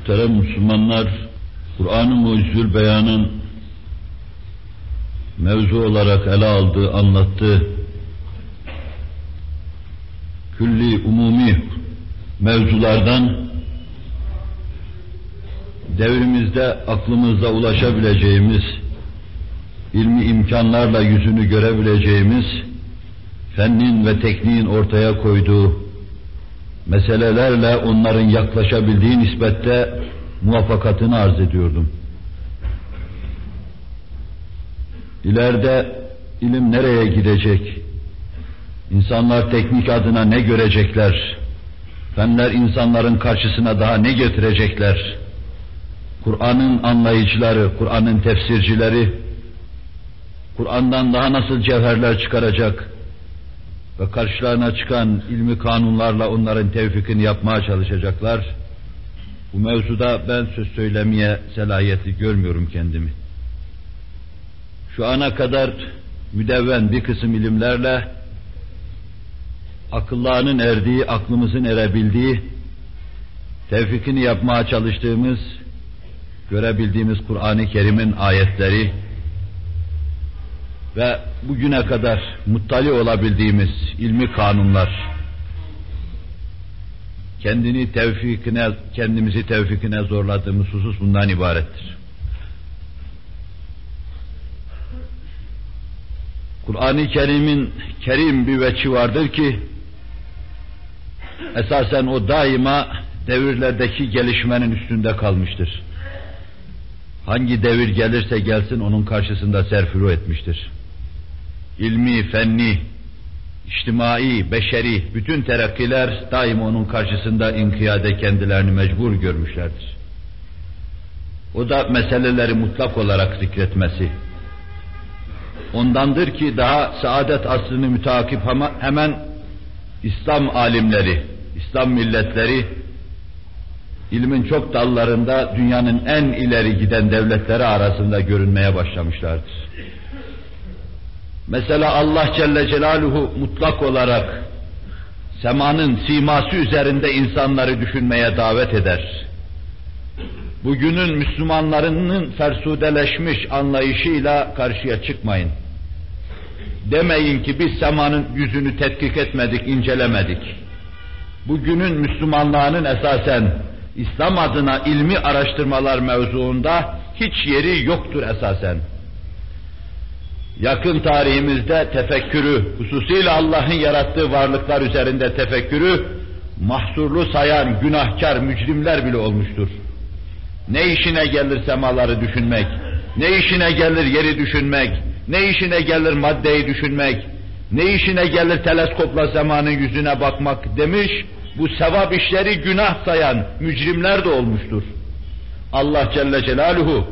Muhterem Müslümanlar, Kur'an-ı Mucizül Beyan'ın mevzu olarak ele aldığı, anlattığı külli, umumi mevzulardan devrimizde aklımızda ulaşabileceğimiz, ilmi imkanlarla yüzünü görebileceğimiz, fennin ve tekniğin ortaya koyduğu meselelerle onların yaklaşabildiği nispette muvaffakatını arz ediyordum. İleride ilim nereye gidecek? İnsanlar teknik adına ne görecekler? Fenler insanların karşısına daha ne getirecekler? Kur'an'ın anlayıcıları, Kur'an'ın tefsircileri, Kur'an'dan daha nasıl cevherler çıkaracak ve karşılarına çıkan ilmi kanunlarla onların tevfikini yapmaya çalışacaklar. Bu mevzuda ben söz söylemeye selahiyeti görmüyorum kendimi. Şu ana kadar müdevven bir kısım ilimlerle akıllarının erdiği, aklımızın erebildiği, tevfikini yapmaya çalıştığımız, görebildiğimiz Kur'an-ı Kerim'in ayetleri ve bugüne kadar muttali olabildiğimiz ilmi kanunlar, kendini tevfikine, kendimizi tevfikine zorladığımız husus bundan ibarettir. Kur'an-ı Kerim'in kerim bir veçi vardır ki, esasen o daima devirlerdeki gelişmenin üstünde kalmıştır. Hangi devir gelirse gelsin onun karşısında serfuru etmiştir. İlmi, fenni, içtimai, beşeri bütün terakkiler daima onun karşısında inkiyade kendilerini mecbur görmüşlerdir. O da meseleleri mutlak olarak zikretmesi. Ondandır ki daha saadet asrını mütakip hemen İslam alimleri, İslam milletleri ilmin çok dallarında dünyanın en ileri giden devletleri arasında görünmeye başlamışlardır. Mesela Allah Celle Celaluhu mutlak olarak semanın siması üzerinde insanları düşünmeye davet eder. Bugünün Müslümanlarının fersudeleşmiş anlayışıyla karşıya çıkmayın. Demeyin ki biz semanın yüzünü tetkik etmedik, incelemedik. Bugünün Müslümanlarının esasen İslam adına ilmi araştırmalar mevzuunda hiç yeri yoktur esasen. Yakın tarihimizde tefekkürü, hususiyle Allah'ın yarattığı varlıklar üzerinde tefekkürü, mahsurlu sayan günahkar mücrimler bile olmuştur. Ne işine gelir semaları düşünmek, ne işine gelir yeri düşünmek, ne işine gelir maddeyi düşünmek, ne işine gelir teleskopla zamanın yüzüne bakmak demiş, bu sevap işleri günah sayan mücrimler de olmuştur. Allah Celle Celaluhu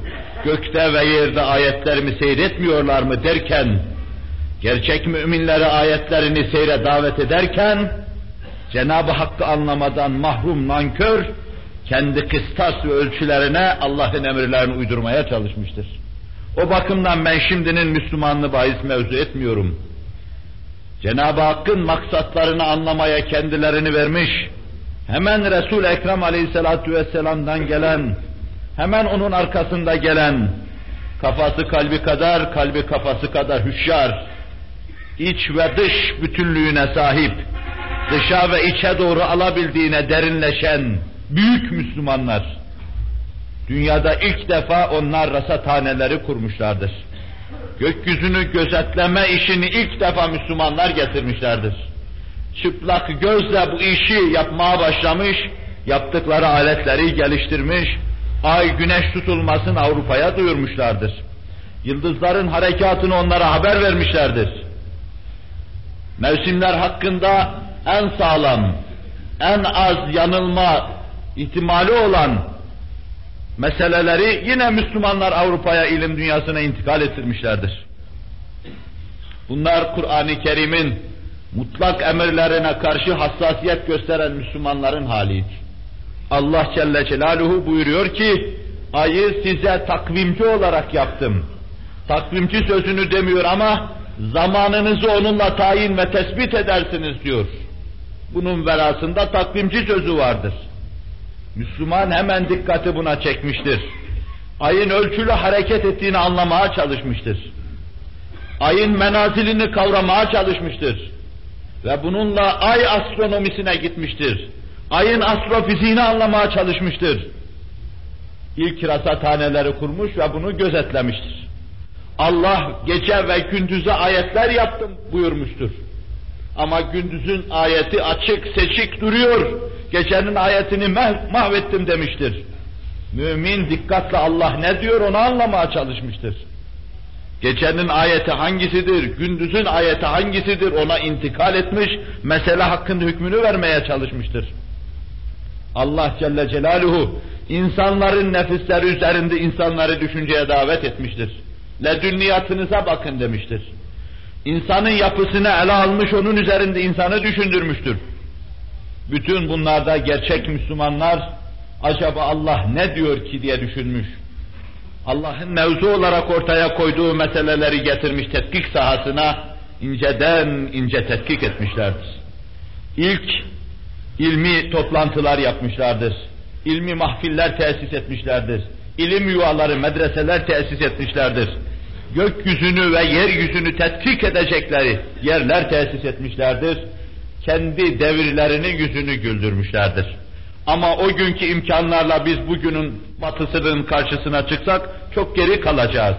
gökte ve yerde ayetlerimi seyretmiyorlar mı derken, gerçek müminlere ayetlerini seyre davet ederken, Cenab-ı Hakk'ı anlamadan mahrum nankör, kendi kıstas ve ölçülerine Allah'ın emirlerini uydurmaya çalışmıştır. O bakımdan ben şimdinin Müslümanlığı bahis mevzu etmiyorum. Cenab-ı Hakk'ın maksatlarını anlamaya kendilerini vermiş, hemen Resul-i Ekrem aleyhissalatu vesselam'dan gelen, hemen onun arkasında gelen, kafası kalbi kadar, kalbi kafası kadar hüşyar, iç ve dış bütünlüğüne sahip, dışa ve içe doğru alabildiğine derinleşen büyük Müslümanlar, dünyada ilk defa onlar rasathaneleri kurmuşlardır. Gökyüzünü gözetleme işini ilk defa Müslümanlar getirmişlerdir. Çıplak gözle bu işi yapmaya başlamış, yaptıkları aletleri geliştirmiş, ay güneş tutulmasını Avrupa'ya duyurmuşlardır. Yıldızların harekatını onlara haber vermişlerdir. Mevsimler hakkında en sağlam, en az yanılma ihtimali olan meseleleri yine Müslümanlar Avrupa'ya ilim dünyasına intikal ettirmişlerdir. Bunlar Kur'an-ı Kerim'in mutlak emirlerine karşı hassasiyet gösteren Müslümanların halidir. Allah Celle Celaluhu buyuruyor ki, ayı size takvimci olarak yaptım. Takvimci sözünü demiyor ama zamanınızı onunla tayin ve tespit edersiniz diyor. Bunun verasında takvimci sözü vardır. Müslüman hemen dikkati buna çekmiştir. Ayın ölçülü hareket ettiğini anlamaya çalışmıştır. Ayın menazilini kavramaya çalışmıştır. Ve bununla ay astronomisine gitmiştir. Ayın astrofiziğini anlamaya çalışmıştır. İlk rasathaneleri kurmuş ve bunu gözetlemiştir. Allah gece ve gündüze ayetler yaptım buyurmuştur. Ama gündüzün ayeti açık seçik duruyor. Gecenin ayetini mahvettim demiştir. Mümin dikkatle Allah ne diyor onu anlamaya çalışmıştır. Gecenin ayeti hangisidir, gündüzün ayeti hangisidir ona intikal etmiş, mesele hakkında hükmünü vermeye çalışmıştır. Allah Celle Celaluhu insanların nefisleri üzerinde insanları düşünceye davet etmiştir. Ledünniyatınıza bakın demiştir. İnsanın yapısını ele almış, onun üzerinde insanı düşündürmüştür. Bütün bunlarda gerçek Müslümanlar acaba Allah ne diyor ki diye düşünmüş. Allah'ın mevzu olarak ortaya koyduğu meseleleri getirmiş tetkik sahasına inceden ince tetkik etmişlerdir. İlk ilmi toplantılar yapmışlardır. İlmi mahfiller tesis etmişlerdir. İlim yuvaları, medreseler tesis etmişlerdir. Gökyüzünü ve yeryüzünü tetkik edecekleri yerler tesis etmişlerdir. Kendi devirlerinin yüzünü güldürmüşlerdir. Ama o günkü imkanlarla biz bugünün batısının karşısına çıksak çok geri kalacağız.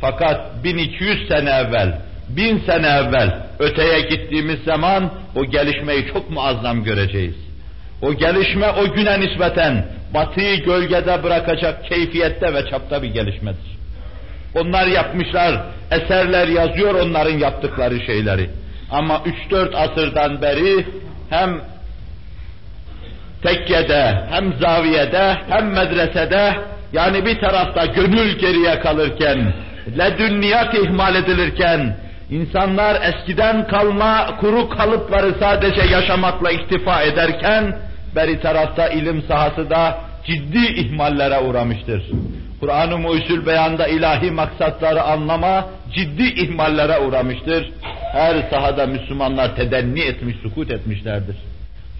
Fakat 1200 sene evvel, 1000 sene evvel öteye gittiğimiz zaman o gelişmeyi çok muazzam göreceğiz. O gelişme o güne nispeten batıyı gölgede bırakacak keyfiyette ve çapta bir gelişmedir. Onlar yapmışlar, eserler yazıyor onların yaptıkları şeyleri. Ama 3-4 asırdan beri hem tekkede, hem zaviyede, hem medresede, yani bir tarafta gönül geriye kalırken, ledünniyat ihmal edilirken, insanlar eskiden kalma kuru kalıpları sadece yaşamakla iktifa ederken, beri tarafta ilim sahası da ciddi ihmallere uğramıştır. Kur'an-ı Muhyüzül Beyan'da ilahi maksatları anlama ciddi ihmallere uğramıştır. Her sahada Müslümanlar tedenni etmiş, sukut etmişlerdir.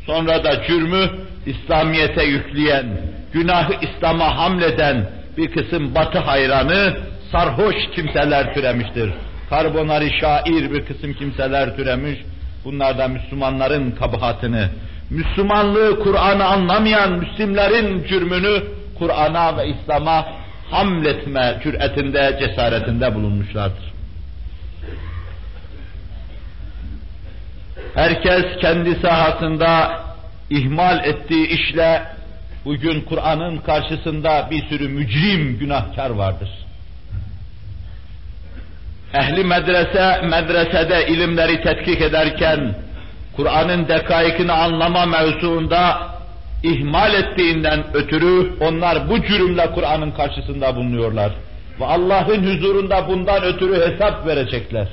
Sonra da cürmü İslamiyete yükleyen, günahı İslam'a hamleden bir kısım batı hayranı, sarhoş kimseler türemiştir. Karbonari şair bir kısım kimseler türemiş. Bunlar da Müslümanların kabahatini, Müslümanlığı Kur'an'ı anlamayan Müslimlerin cürmünü Kur'an'a ve İslam'a hamletme cüretinde, cesaretinde bulunmuşlardır. Herkes kendi sahasında ihmal ettiği işle bugün Kur'an'ın karşısında bir sürü mücrim, günahkar vardır. Ehli medrese, medresede ilimleri tetkik ederken, Kur'an'ın dekaikini anlama mevzuunda ihmal ettiğinden ötürü onlar bu cürümle Kur'an'ın karşısında bulunuyorlar. Ve Allah'ın huzurunda bundan ötürü hesap verecekler.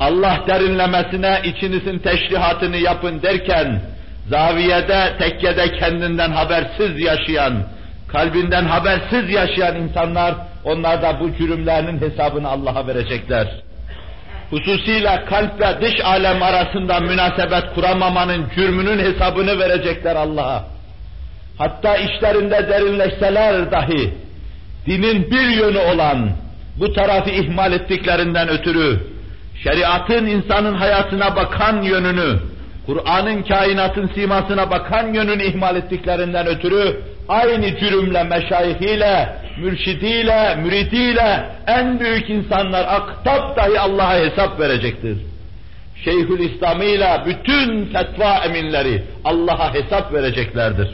Allah derinlemesine içinizin teşrihatını yapın derken, zaviyede, tekkede kendinden habersiz yaşayan, kalbinden habersiz yaşayan insanlar, onlar da bu cürümlerinin hesabını Allah'a verecekler. Hususiyle kalp ve dış alem arasında münasebet kuramamanın cürmünün hesabını verecekler Allah'a. Hatta işlerinde derinleşseler dahi, dinin bir yönü olan, bu tarafı ihmal ettiklerinden ötürü, şeriatın insanın hayatına bakan yönünü, Kur'an'ın kainatın simasına bakan yönünü ihmal ettiklerinden ötürü aynı cürümle, meşayihiyle, mürşidiyle, müridiyle en büyük insanlar aktap dahi Allah'a hesap verecektir. Şeyhül İslam'ıyla bütün fetva eminleri Allah'a hesap vereceklerdir.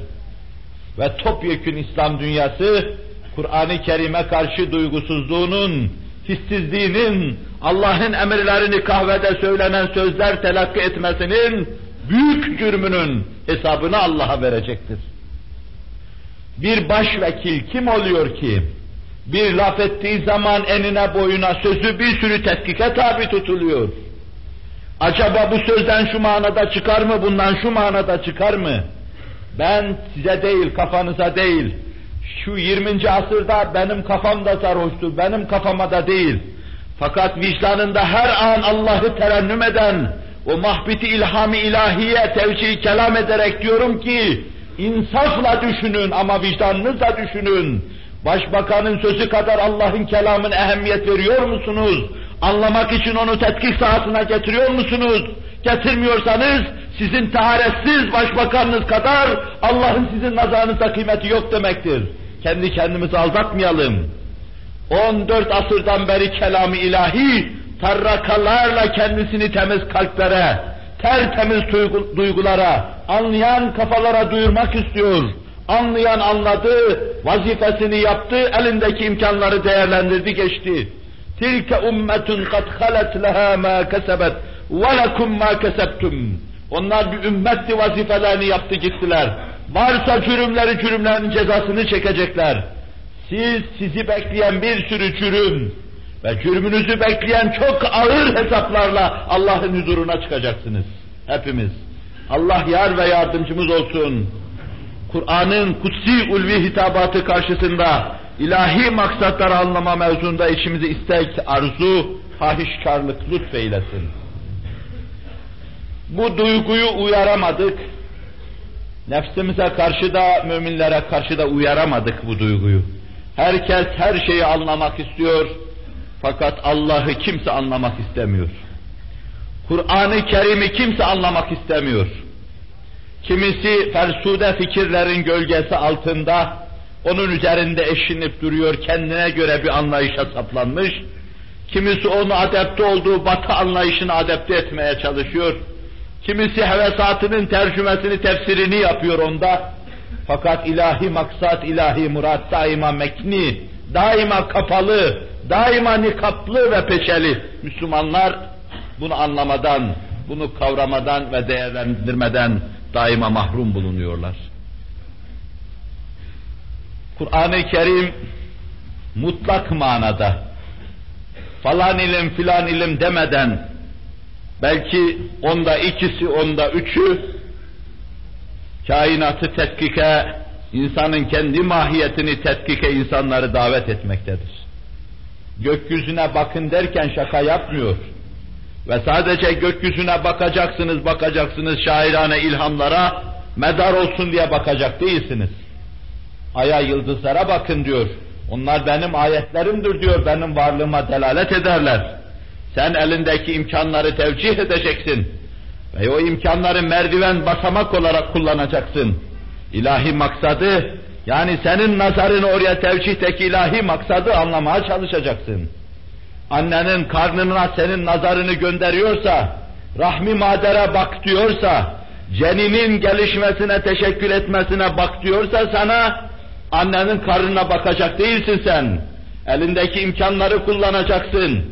Ve topyekün İslam dünyası Kur'an-ı Kerim'e karşı duygusuzluğunun, hissizliğinin, Allah'ın emirlerini kahvede söylenen sözler telakki etmesinin büyük cürmünün hesabını Allah'a verecektir. Bir başvekil kim oluyor ki? Bir laf ettiği zaman enine boyuna sözü bir sürü tetkike tabi tutuluyor. Acaba bu sözden şu manada çıkar mı, bundan şu manada çıkar mı? Ben size değil, kafanıza değil, şu 20. asırda benim kafam da sarhoştur, benim kafama da değil. Fakat vicdanında her an Allah'ı terennüm eden, o mahbiti ilhami ilahiye tevcih kelam ederek diyorum ki, İnsafla düşünün ama vicdanınızla düşünün. Başbakanın sözü kadar Allah'ın kelamına ehemmiyet veriyor musunuz? Anlamak için onu tetkik sahasına getiriyor musunuz? Getirmiyorsanız sizin taharetsiz başbakanınız kadar Allah'ın sizin nazarınızda kıymeti yok demektir. Kendi kendimizi aldatmayalım. 14 asırdan beri kelamı ilahi tarrakalarla kendisini temiz kalplere, tertemiz duygulara, anlayan kafalara duyurmak istiyor. Anlayan anladı, vazifesini yaptı, elindeki imkanları değerlendirdi, geçti. Tilke ummetun kad halet leha ma kesebet ve lekum ma kesebtum. Onlar bir ümmetti vazifelerini yaptı gittiler. Varsa cürümleri cürümlerin cezasını çekecekler. Siz sizi bekleyen bir sürü cürüm ve cürmünüzü bekleyen çok ağır hesaplarla Allah'ın huzuruna çıkacaksınız. Hepimiz. Allah yar ve yardımcımız olsun. Kur'an'ın kutsi ulvi hitabatı karşısında ilahi maksatları anlama mevzunda içimizi istek, arzu, fahişkarlık lütfeylesin. Bu duyguyu uyaramadık. Nefsimize karşı da, müminlere karşı da uyaramadık bu duyguyu. Herkes her şeyi anlamak istiyor. Fakat Allah'ı kimse anlamak istemiyor. Kur'an-ı Kerim'i kimse anlamak istemiyor. Kimisi fersude fikirlerin gölgesi altında onun üzerinde eşinip duruyor, kendine göre bir anlayışa saplanmış. Kimisi onu adapte olduğu batı anlayışını adapte etmeye çalışıyor. Kimisi hevesatının tercümesini, tefsirini yapıyor onda. Fakat ilahi maksat, ilahi murat daima mekni, daima kapalı, daima nikaplı ve peçeli. Müslümanlar bunu anlamadan, bunu kavramadan ve değerlendirmeden daima mahrum bulunuyorlar. Kur'an-ı Kerim mutlak manada falan ilim filan ilim demeden belki onda ikisi onda üçü kainatı tetkike, insanın kendi mahiyetini tetkike insanları davet etmektedir. Gökyüzüne bakın derken şaka yapmıyor. Ve sadece gökyüzüne bakacaksınız, bakacaksınız şairane ilhamlara, medar olsun diye bakacak değilsiniz. Aya yıldızlara bakın diyor. Onlar benim ayetlerimdir diyor, benim varlığıma delalet ederler. Sen elindeki imkanları tevcih edeceksin. Ve o imkanları merdiven basamak olarak kullanacaksın. İlahi maksadı, yani senin nazarını oraya tevcihteki ilahi maksadı anlamaya çalışacaksın. Annenin karnına senin nazarını gönderiyorsa, rahmi madere bak diyorsa, ceninin gelişmesine, teşekkür etmesine bak diyorsa sana, annenin karnına bakacak değilsin sen. Elindeki imkanları kullanacaksın.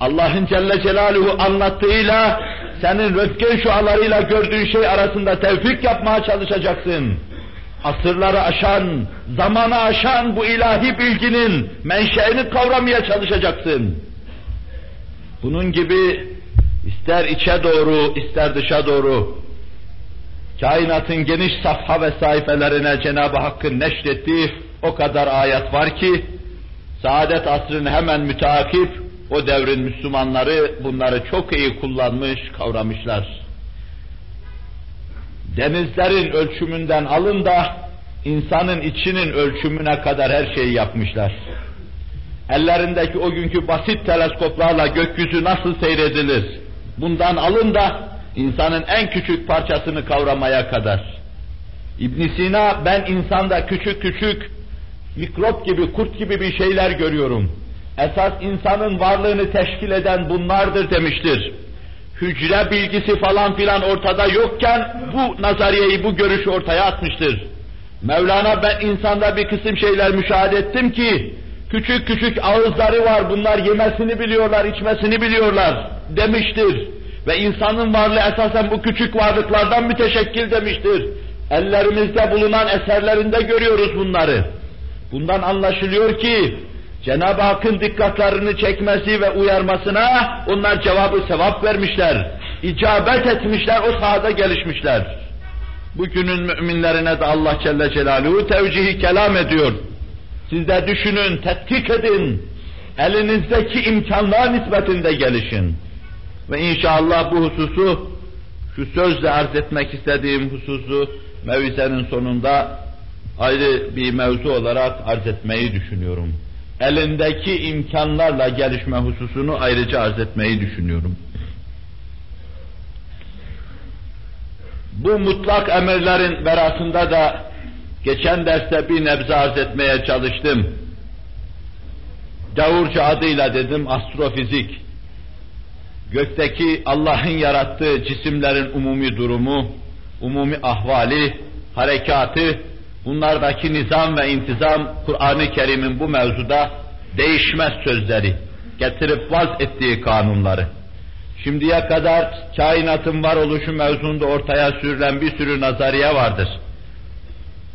Allah'ın Celle Celaluhu anlattığıyla, senin röntgen şualarıyla gördüğün şey arasında tevfik yapmaya çalışacaksın. Asırları aşan, zamanı aşan bu ilahi bilginin menşeini kavramaya çalışacaksın. Bunun gibi ister içe doğru, ister dışa doğru kainatın geniş safha ve sayfelerine Cenab-ı Hakk'ın neşrettiği o kadar ayet var ki saadet asrını hemen müteakip o devrin Müslümanları bunları çok iyi kullanmış, kavramışlar. Denizlerin ölçümünden alın da insanın içinin ölçümüne kadar her şeyi yapmışlar. Ellerindeki o günkü basit teleskoplarla gökyüzü nasıl seyredilir? Bundan alın da insanın en küçük parçasını kavramaya kadar. İbn Sina ben insanda küçük küçük mikrop gibi, kurt gibi bir şeyler görüyorum. Esas insanın varlığını teşkil eden bunlardır demiştir. Hücre bilgisi falan filan ortada yokken bu nazariyeyi, bu görüşü ortaya atmıştır. Mevlana ben insanda bir kısım şeyler müşahede ettim ki küçük küçük ağızları var bunlar yemesini biliyorlar, içmesini biliyorlar demiştir. Ve insanın varlığı esasen bu küçük varlıklardan müteşekkil demiştir. Ellerimizde bulunan eserlerinde görüyoruz bunları. Bundan anlaşılıyor ki Cenab-ı Hakk'ın dikkatlerini çekmesi ve uyarmasına onlar cevabı sevap vermişler. icabet etmişler, o sahada gelişmişler. Bugünün müminlerine de Allah Celle Celaluhu tevcihi kelam ediyor. Siz de düşünün, tetkik edin. Elinizdeki imkanlar nispetinde gelişin. Ve inşallah bu hususu, şu sözle arz etmek istediğim hususu mevizenin sonunda ayrı bir mevzu olarak arz etmeyi düşünüyorum. Elindeki imkanlarla gelişme hususunu ayrıca arz etmeyi düşünüyorum. Bu mutlak emirlerin verasında da geçen derste bir nebze arz etmeye çalıştım. Gavurca adıyla dedim astrofizik. Gökteki Allah'ın yarattığı cisimlerin umumi durumu, umumi ahvali, harekatı, bunlardaki nizam ve intizam Kur'an-ı Kerim'in bu mevzuda değişmez sözleri, getirip vaz ettiği kanunları. Şimdiye kadar kainatın varoluşu mevzunda ortaya sürülen bir sürü nazariye vardır.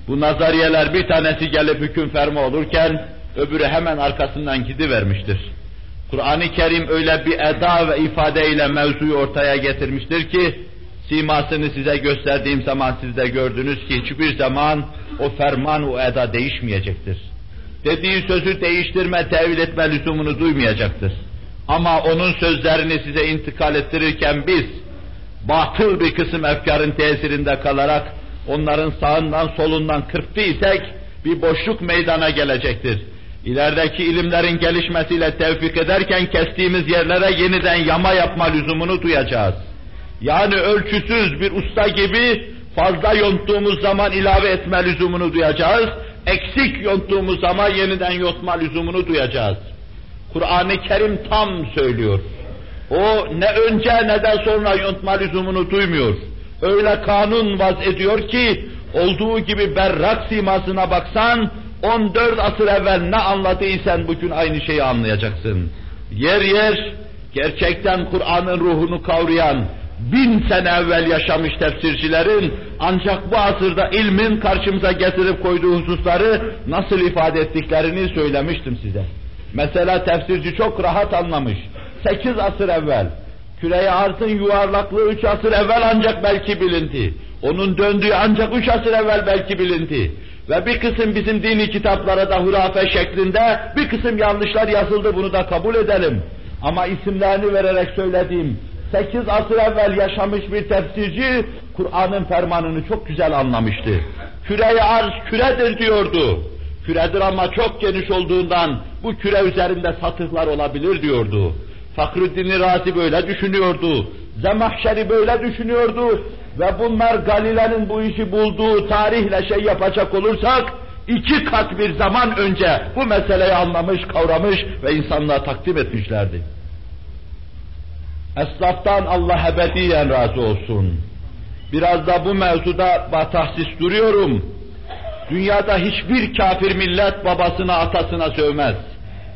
Bu nazariyeler bir tanesi gelip hüküm ferma olurken öbürü hemen arkasından gidivermiştir. Kur'an-ı Kerim öyle bir eda ve ifadeyle mevzuyu ortaya getirmiştir ki simasını size gösterdiğim zaman siz de gördünüz ki hiçbir zaman o ferman, o eda değişmeyecektir. Dediği sözü değiştirme, tevil etme lüzumunu duymayacaktır. Ama onun sözlerini size intikal ettirirken biz batıl bir kısım efkarın tesirinde kalarak onların sağından solundan kırptıysak bir boşluk meydana gelecektir. İlerideki ilimlerin gelişmesiyle tevfik ederken kestiğimiz yerlere yeniden yama yapma lüzumunu duyacağız. Yani ölçüsüz bir usta gibi fazla yonttuğumuz zaman ilave etme lüzumunu duyacağız. Eksik yonttuğumuz zaman yeniden yontma lüzumunu duyacağız. Kur'an-ı Kerim tam söylüyor. O ne önce ne de sonra yontma lüzumunu duymuyor. Öyle kanun vaz ediyor ki olduğu gibi berrak simasına baksan 14 asır evvel ne anladıysan bugün aynı şeyi anlayacaksın. Yer yer gerçekten Kur'an'ın ruhunu kavrayan bin sene evvel yaşamış tefsircilerin ancak bu asırda ilmin karşımıza getirip koyduğu hususları nasıl ifade ettiklerini söylemiştim size. Mesela tefsirci çok rahat anlamış. Sekiz asır evvel, küreye arzın yuvarlaklığı üç asır evvel ancak belki bilindi. Onun döndüğü ancak üç asır evvel belki bilindi. Ve bir kısım bizim dini kitaplara da hurafe şeklinde bir kısım yanlışlar yazıldı bunu da kabul edelim. Ama isimlerini vererek söylediğim sekiz asır evvel yaşamış bir tefsirci Kur'an'ın fermanını çok güzel anlamıştı. Küre arz küredir diyordu. Küredir ama çok geniş olduğundan bu küre üzerinde satıklar olabilir diyordu. Fakrüddin Razi böyle düşünüyordu. Zemahşeri böyle düşünüyordu. Ve bunlar Galile'nin bu işi bulduğu tarihle şey yapacak olursak, iki kat bir zaman önce bu meseleyi anlamış, kavramış ve insanlığa takdim etmişlerdi. Esnaftan Allah ebediyen razı olsun. Biraz da bu mevzuda batahsis duruyorum. Dünyada hiçbir kafir millet babasına atasına sövmez.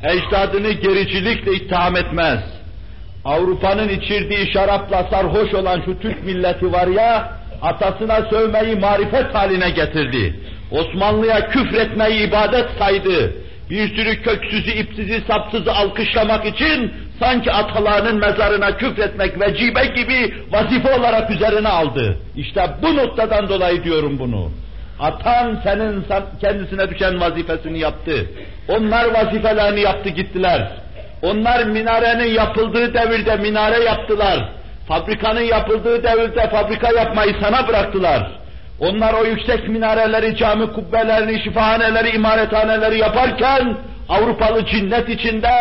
Ecdadını gericilikle itham etmez. Avrupa'nın içirdiği şarapla sarhoş olan şu Türk milleti var ya, atasına sövmeyi marifet haline getirdi. Osmanlı'ya küfretmeyi ibadet saydı. Bir sürü köksüzü, ipsizi, sapsızı alkışlamak için sanki atalarının mezarına küfretmek vecibe gibi vazife olarak üzerine aldı. İşte bu noktadan dolayı diyorum bunu. Atan senin kendisine düşen vazifesini yaptı. Onlar vazifelerini yaptı gittiler. Onlar minarenin yapıldığı devirde minare yaptılar. Fabrikanın yapıldığı devirde fabrika yapmayı sana bıraktılar. Onlar o yüksek minareleri, cami kubbelerini, şifahaneleri, imarethaneleri yaparken Avrupalı cinnet içinde,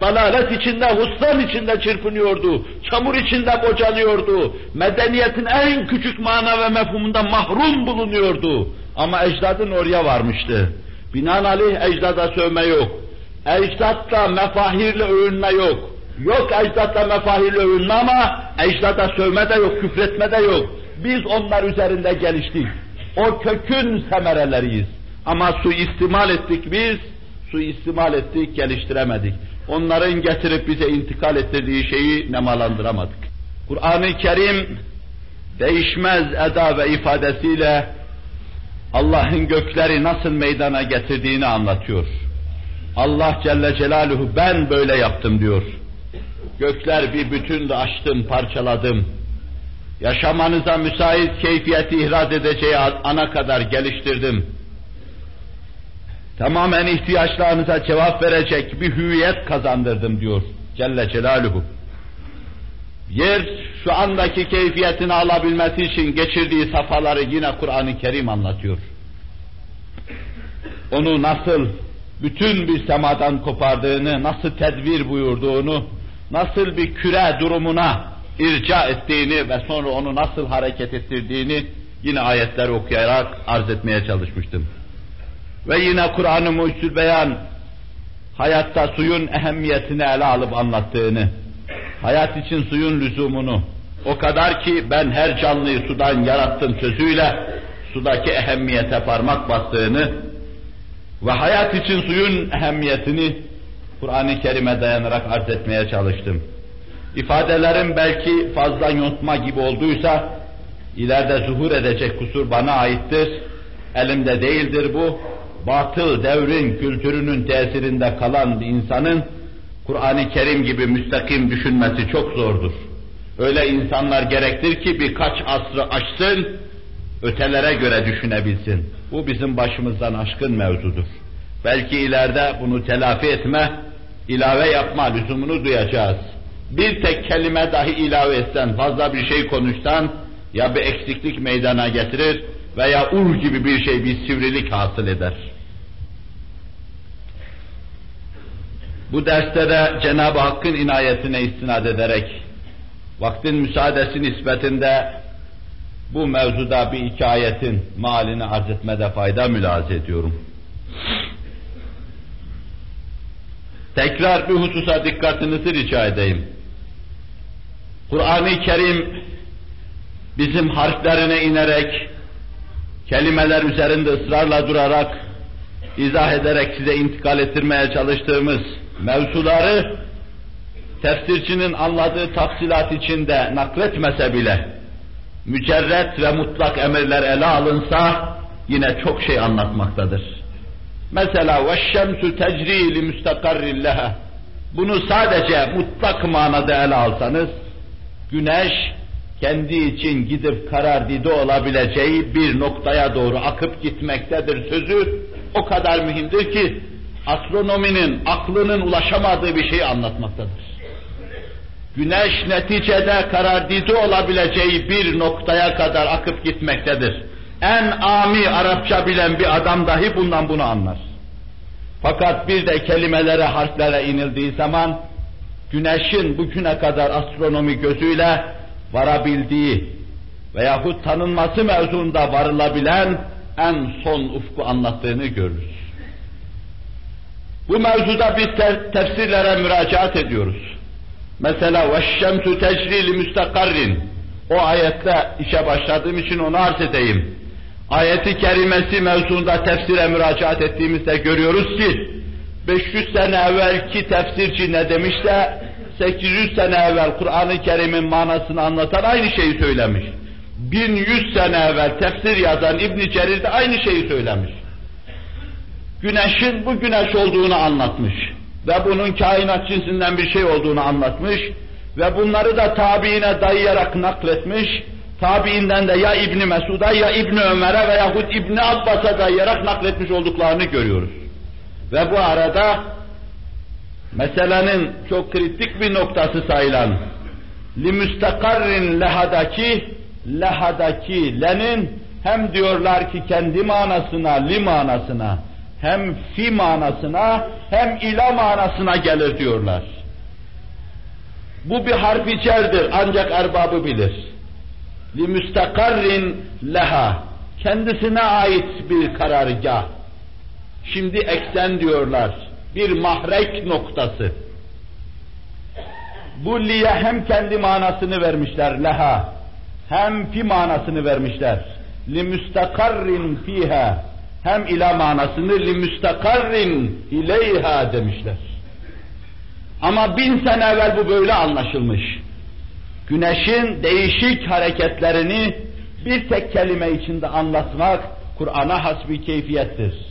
dalalet içinde, husran içinde çırpınıyordu. Çamur içinde bocalıyordu. Medeniyetin en küçük mana ve mefhumunda mahrum bulunuyordu. Ama ecdadın oraya varmıştı. Binaenaleyh ecdada sövme yok. Ecdatla mefahirle övünme yok. Yok ecdatla mefahirle övünme ama ecdada sövme de yok, küfretme de yok. Biz onlar üzerinde geliştik. O kökün semereleriyiz. Ama su istimal ettik biz, su istimal ettik, geliştiremedik. Onların getirip bize intikal ettirdiği şeyi nemalandıramadık. Kur'an-ı Kerim değişmez eda ve ifadesiyle Allah'ın gökleri nasıl meydana getirdiğini anlatıyor. Allah Celle Celaluhu ben böyle yaptım diyor. Gökler bir bütün de açtım, parçaladım. Yaşamanıza müsait keyfiyeti ihraz edeceği ana kadar geliştirdim. Tamamen ihtiyaçlarınıza cevap verecek bir hüviyet kazandırdım diyor Celle Celaluhu. yer şu andaki keyfiyetini alabilmesi için geçirdiği safhaları yine Kur'an-ı Kerim anlatıyor. Onu nasıl bütün bir semadan kopardığını, nasıl tedbir buyurduğunu, nasıl bir küre durumuna irca ettiğini ve sonra onu nasıl hareket ettirdiğini yine ayetleri okuyarak arz etmeye çalışmıştım. Ve yine Kur'an-ı Mucizül Beyan hayatta suyun ehemmiyetini ele alıp anlattığını, hayat için suyun lüzumunu, o kadar ki ben her canlıyı sudan yarattım sözüyle sudaki ehemmiyete parmak bastığını ve hayat için suyun ehemmiyetini Kur'an-ı Kerim'e dayanarak arz etmeye çalıştım. İfadelerim belki fazla yontma gibi olduysa, ileride zuhur edecek kusur bana aittir, elimde değildir bu. Batıl devrin kültürünün tesirinde kalan bir insanın, Kur'an-ı Kerim gibi müstakim düşünmesi çok zordur. Öyle insanlar gerektir ki birkaç asrı aşsın, ötelere göre düşünebilsin. Bu bizim başımızdan aşkın mevzudur. Belki ileride bunu telafi etme, ilave yapma lüzumunu duyacağız. Bir tek kelime dahi ilave etsen, fazla bir şey konuşsan, ya bir eksiklik meydana getirir veya ur gibi bir şey, bir sivrilik hasıl eder. Bu derste de Cenab-ı Hakk'ın inayetine istinad ederek, vaktin müsaadesi nispetinde bu mevzuda bir iki malini arz etmede fayda mülaze ediyorum. Tekrar bir hususa dikkatinizi rica edeyim. Kur'an-ı Kerim bizim harflerine inerek, kelimeler üzerinde ısrarla durarak, izah ederek size intikal ettirmeye çalıştığımız mevzuları tefsircinin anladığı tafsilat içinde nakletmese bile mücerret ve mutlak emirler ele alınsa yine çok şey anlatmaktadır. Mesela veşşemsu tecri li müstakarrillaha bunu sadece mutlak manada ele alsanız güneş kendi için gidip karardide olabileceği bir noktaya doğru akıp gitmektedir sözü o kadar mühimdir ki astronominin, aklının ulaşamadığı bir şeyi anlatmaktadır. Güneş neticede karardide olabileceği bir noktaya kadar akıp gitmektedir. En ami Arapça bilen bir adam dahi bundan bunu anlar. Fakat bir de kelimelere, harflere inildiği zaman güneşin bugüne kadar astronomi gözüyle varabildiği veyahut tanınması mevzuunda varılabilen en son ufku anlattığını görürüz. Bu mevzuda biz te tefsirlere müracaat ediyoruz. Mesela وَالشَّمْسُ تَجْرِي لِمُسْتَقَرٍ O ayette işe başladığım için onu arz edeyim. Ayeti kerimesi mevzuunda tefsire müracaat ettiğimizde görüyoruz ki 500 sene evvelki tefsirci ne demiş de 800 sene evvel Kur'an-ı Kerim'in manasını anlatan aynı şeyi söylemiş. 1100 sene evvel tefsir yazan İbn Cerir de aynı şeyi söylemiş. Güneşin bu güneş olduğunu anlatmış ve bunun kainat cinsinden bir şey olduğunu anlatmış ve bunları da tabiine dayayarak nakletmiş. Tabiinden de ya İbni Mesud'a ya İbni Ömer'e veyahut İbni Abbas'a dayayarak nakletmiş olduklarını görüyoruz. Ve bu arada meselenin çok kritik bir noktası sayılan limüstakarrin lehadaki lehadaki lenin hem diyorlar ki kendi manasına li manasına hem fi manasına hem ila manasına gelir diyorlar. Bu bir harfi cerdir ancak erbabı bilir. Li müstakarrin leha kendisine ait bir karargah. Şimdi eksen diyorlar. Bir mahrek noktası. Bu liye hem kendi manasını vermişler leha hem fi manasını vermişler. Li müstakarrin fiha hem ila manasını li müstakarrin ileyha demişler. Ama bin sene evvel bu böyle anlaşılmış. Güneşin değişik hareketlerini bir tek kelime içinde anlatmak Kur'an'a has bir keyfiyettir.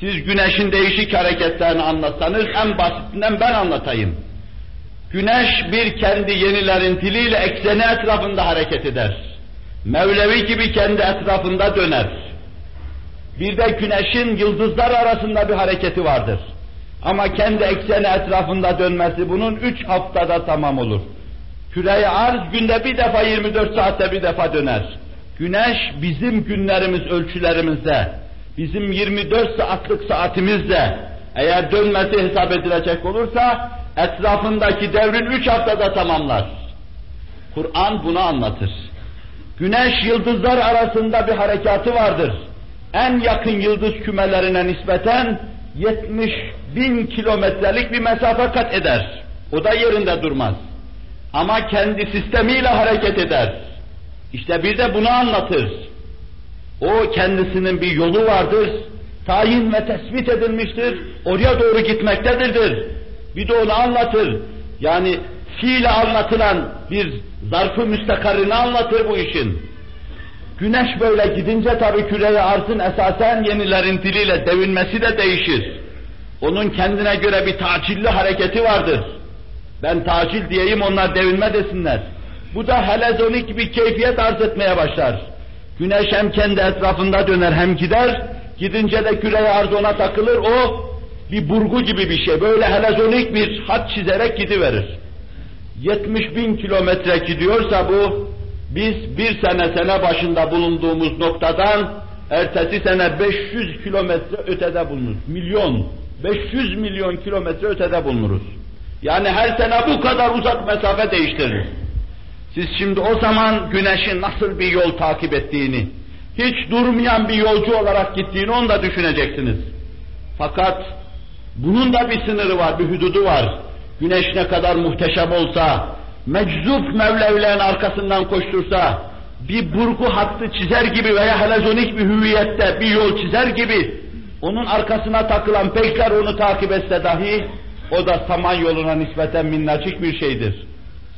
Siz güneşin değişik hareketlerini anlatsanız en basitinden ben anlatayım. Güneş bir kendi yenilerin diliyle ekseni etrafında hareket eder. Mevlevi gibi kendi etrafında döner. Bir de güneşin yıldızlar arasında bir hareketi vardır. Ama kendi ekseni etrafında dönmesi bunun üç haftada tamam olur. Küre-i arz günde bir defa 24 saatte bir defa döner. Güneş bizim günlerimiz ölçülerimizde, bizim 24 saatlik saatimizde eğer dönmesi hesap edilecek olursa etrafındaki devrin 3 haftada tamamlar. Kur'an bunu anlatır. Güneş yıldızlar arasında bir harekatı vardır. En yakın yıldız kümelerine nispeten 70 bin kilometrelik bir mesafe kat eder. O da yerinde durmaz. Ama kendi sistemiyle hareket eder. İşte bir de bunu anlatır. O kendisinin bir yolu vardır. Tayin ve tespit edilmiştir. Oraya doğru gitmektedir. Bir de onu anlatır. Yani fiile anlatılan bir zarfı müstakarını anlatır bu işin. Güneş böyle gidince tabii küreye arzın esasen yenilerin diliyle devinmesi de değişir. Onun kendine göre bir tacilli hareketi vardır. Ben tacil diyeyim onlar devinme desinler. Bu da helezonik bir keyfiyet arz etmeye başlar. Güneş hem kendi etrafında döner hem gider, gidince de küreye arz ona takılır, o bir burgu gibi bir şey, böyle helezonik bir hat çizerek gidiverir. 70 bin kilometre gidiyorsa bu, biz bir sene sene başında bulunduğumuz noktadan, ertesi sene 500 kilometre ötede bulunuruz. Milyon, 500 milyon kilometre ötede bulunuruz. Yani her sene bu kadar uzak mesafe değiştirir. Siz şimdi o zaman güneşin nasıl bir yol takip ettiğini, hiç durmayan bir yolcu olarak gittiğini onu da düşüneceksiniz. Fakat bunun da bir sınırı var, bir hududu var. Güneş ne kadar muhteşem olsa, meczup Mevlevilerin arkasından koştursa, bir burgu hattı çizer gibi veya helezonik bir hüviyette bir yol çizer gibi, onun arkasına takılan pekler onu takip etse dahi, o da saman yoluna nispeten minnacık bir şeydir.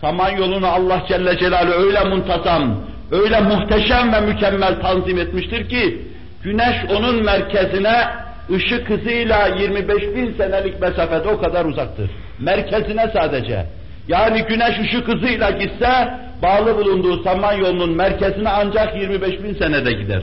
Saman yolunu Allah Celle Celaluhu öyle muntazam, öyle muhteşem ve mükemmel tanzim etmiştir ki, güneş onun merkezine ışık hızıyla 25 bin senelik mesafede o kadar uzaktır. Merkezine sadece. Yani güneş ışık hızıyla gitse, bağlı bulunduğu saman yolunun merkezine ancak 25 bin senede gider.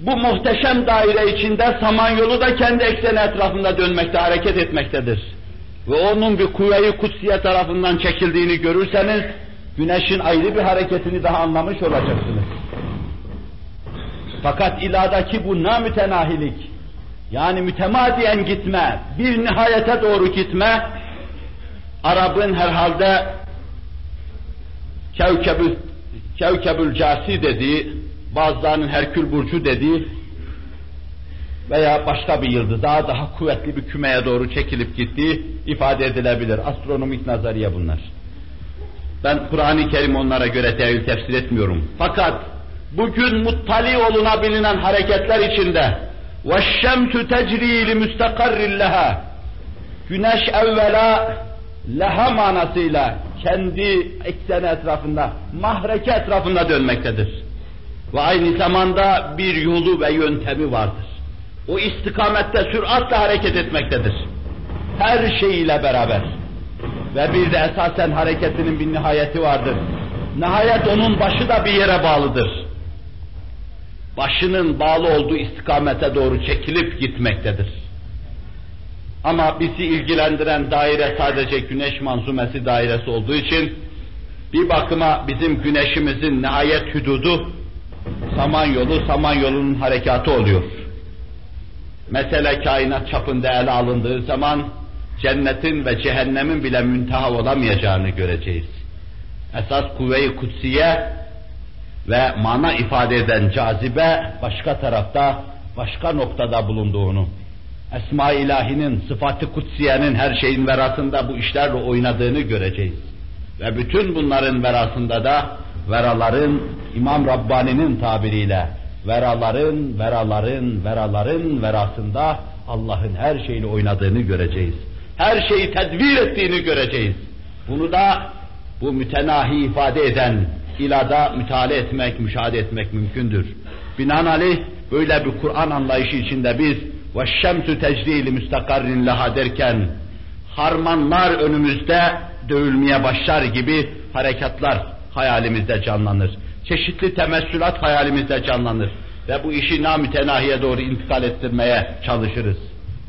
Bu muhteşem daire içinde Samanyolu da kendi ekseni etrafında dönmekte, hareket etmektedir. Ve onun bir kuvve-i kutsiye tarafından çekildiğini görürseniz, güneşin ayrı bir hareketini daha anlamış olacaksınız. Fakat iladaki bu namütenahilik, yani mütemadiyen gitme, bir nihayete doğru gitme, Arap'ın herhalde Kevkebül, Kevkebül Casi dediği, bazılarının Herkül Burcu dediği veya başka bir yıldıza daha kuvvetli bir kümeye doğru çekilip gittiği ifade edilebilir. Astronomik nazariye bunlar. Ben Kur'an-ı Kerim onlara göre tevil tefsir etmiyorum. Fakat bugün muttali oluna bilinen hareketler içinde وَالشَّمْسُ تَجْرِي لِمُسْتَقَرِّ لَهَا Güneş evvela leha manasıyla kendi ekseni etrafında, mahreke etrafında dönmektedir. Ve aynı zamanda bir yolu ve yöntemi vardır. O istikamette süratle hareket etmektedir. Her şeyiyle beraber. Ve bir de esasen hareketinin bir nihayeti vardır. Nihayet onun başı da bir yere bağlıdır. Başının bağlı olduğu istikamete doğru çekilip gitmektedir. Ama bizi ilgilendiren daire sadece güneş manzumesi dairesi olduğu için bir bakıma bizim güneşimizin nihayet hüdudu Samanyolu, Samanyolu'nun harekatı oluyor. Mesele kainat çapında ele alındığı zaman cennetin ve cehennemin bile münteha olamayacağını göreceğiz. Esas kuvve-i kutsiye ve mana ifade eden cazibe başka tarafta, başka noktada bulunduğunu, Esma-i İlahi'nin, sıfat-ı kutsiyenin her şeyin verasında bu işlerle oynadığını göreceğiz. Ve bütün bunların verasında da veraların İmam Rabbani'nin tabiriyle veraların, veraların, veraların verasında Allah'ın her şeyle oynadığını göreceğiz. Her şeyi tedbir ettiğini göreceğiz. Bunu da bu mütenahi ifade eden ilada müteala etmek, müşahede etmek mümkündür. Binaenaleyh böyle bir Kur'an anlayışı içinde biz ve şemsü tecrili müstakarrin laha derken harmanlar önümüzde dövülmeye başlar gibi harekatlar hayalimizde canlanır. Çeşitli temessülat hayalimizde canlanır. Ve bu işi namütenahiye doğru intikal ettirmeye çalışırız.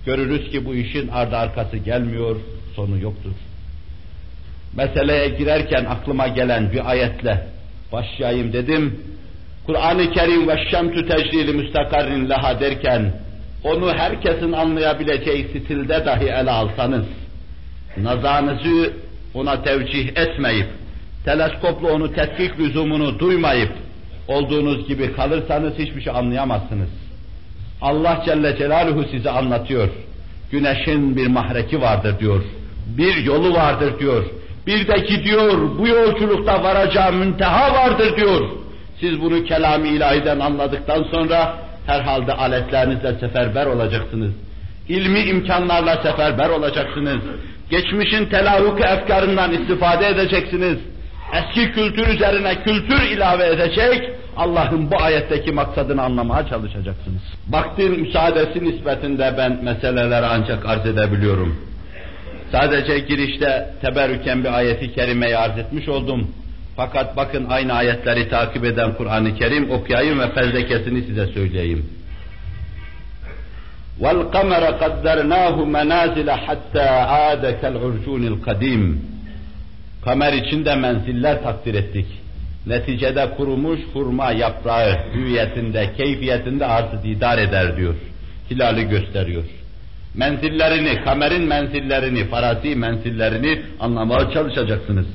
Görürüz ki bu işin ardı arkası gelmiyor, sonu yoktur. Meseleye girerken aklıma gelen bir ayetle başlayayım dedim. Kur'an-ı Kerim ve şemtü tecrili müstakarrin laha derken onu herkesin anlayabileceği stilde dahi ele alsanız, nazarınızı ona tevcih etmeyip, teleskopla onu tetkik lüzumunu duymayıp, olduğunuz gibi kalırsanız hiçbir şey anlayamazsınız. Allah Celle Celaluhu size anlatıyor. Güneşin bir mahreki vardır diyor. Bir yolu vardır diyor. Bir de gidiyor, bu yolculukta varacağı münteha vardır diyor. Siz bunu kelam-ı ilahiden anladıktan sonra herhalde aletlerinizle seferber olacaksınız. İlmi imkanlarla seferber olacaksınız. Geçmişin telavuk efkarından istifade edeceksiniz Eski kültür üzerine kültür ilave edecek, Allah'ın bu ayetteki maksadını anlamaya çalışacaksınız. Baktığım müsaadesi nispetinde ben meseleleri ancak arz edebiliyorum. Sadece girişte teberrüken bir ayeti kerimeyi arz etmiş oldum. Fakat bakın aynı ayetleri takip eden Kur'an-ı Kerim okuyayım ve fezlekesini size söyleyeyim. وَالْقَمَرَ قَدَّرْنَاهُ مَنَازِلَ حَتَّى عَادَ كَالْعُرْجُونِ الْقَدِيمِ Kamer içinde menziller takdir ettik. Neticede kurumuş hurma yaprağı hüviyetinde, keyfiyetinde arzı didar eder diyor. Hilali gösteriyor. Menzillerini, kamerin menzillerini, farazi menzillerini anlamaya çalışacaksınız.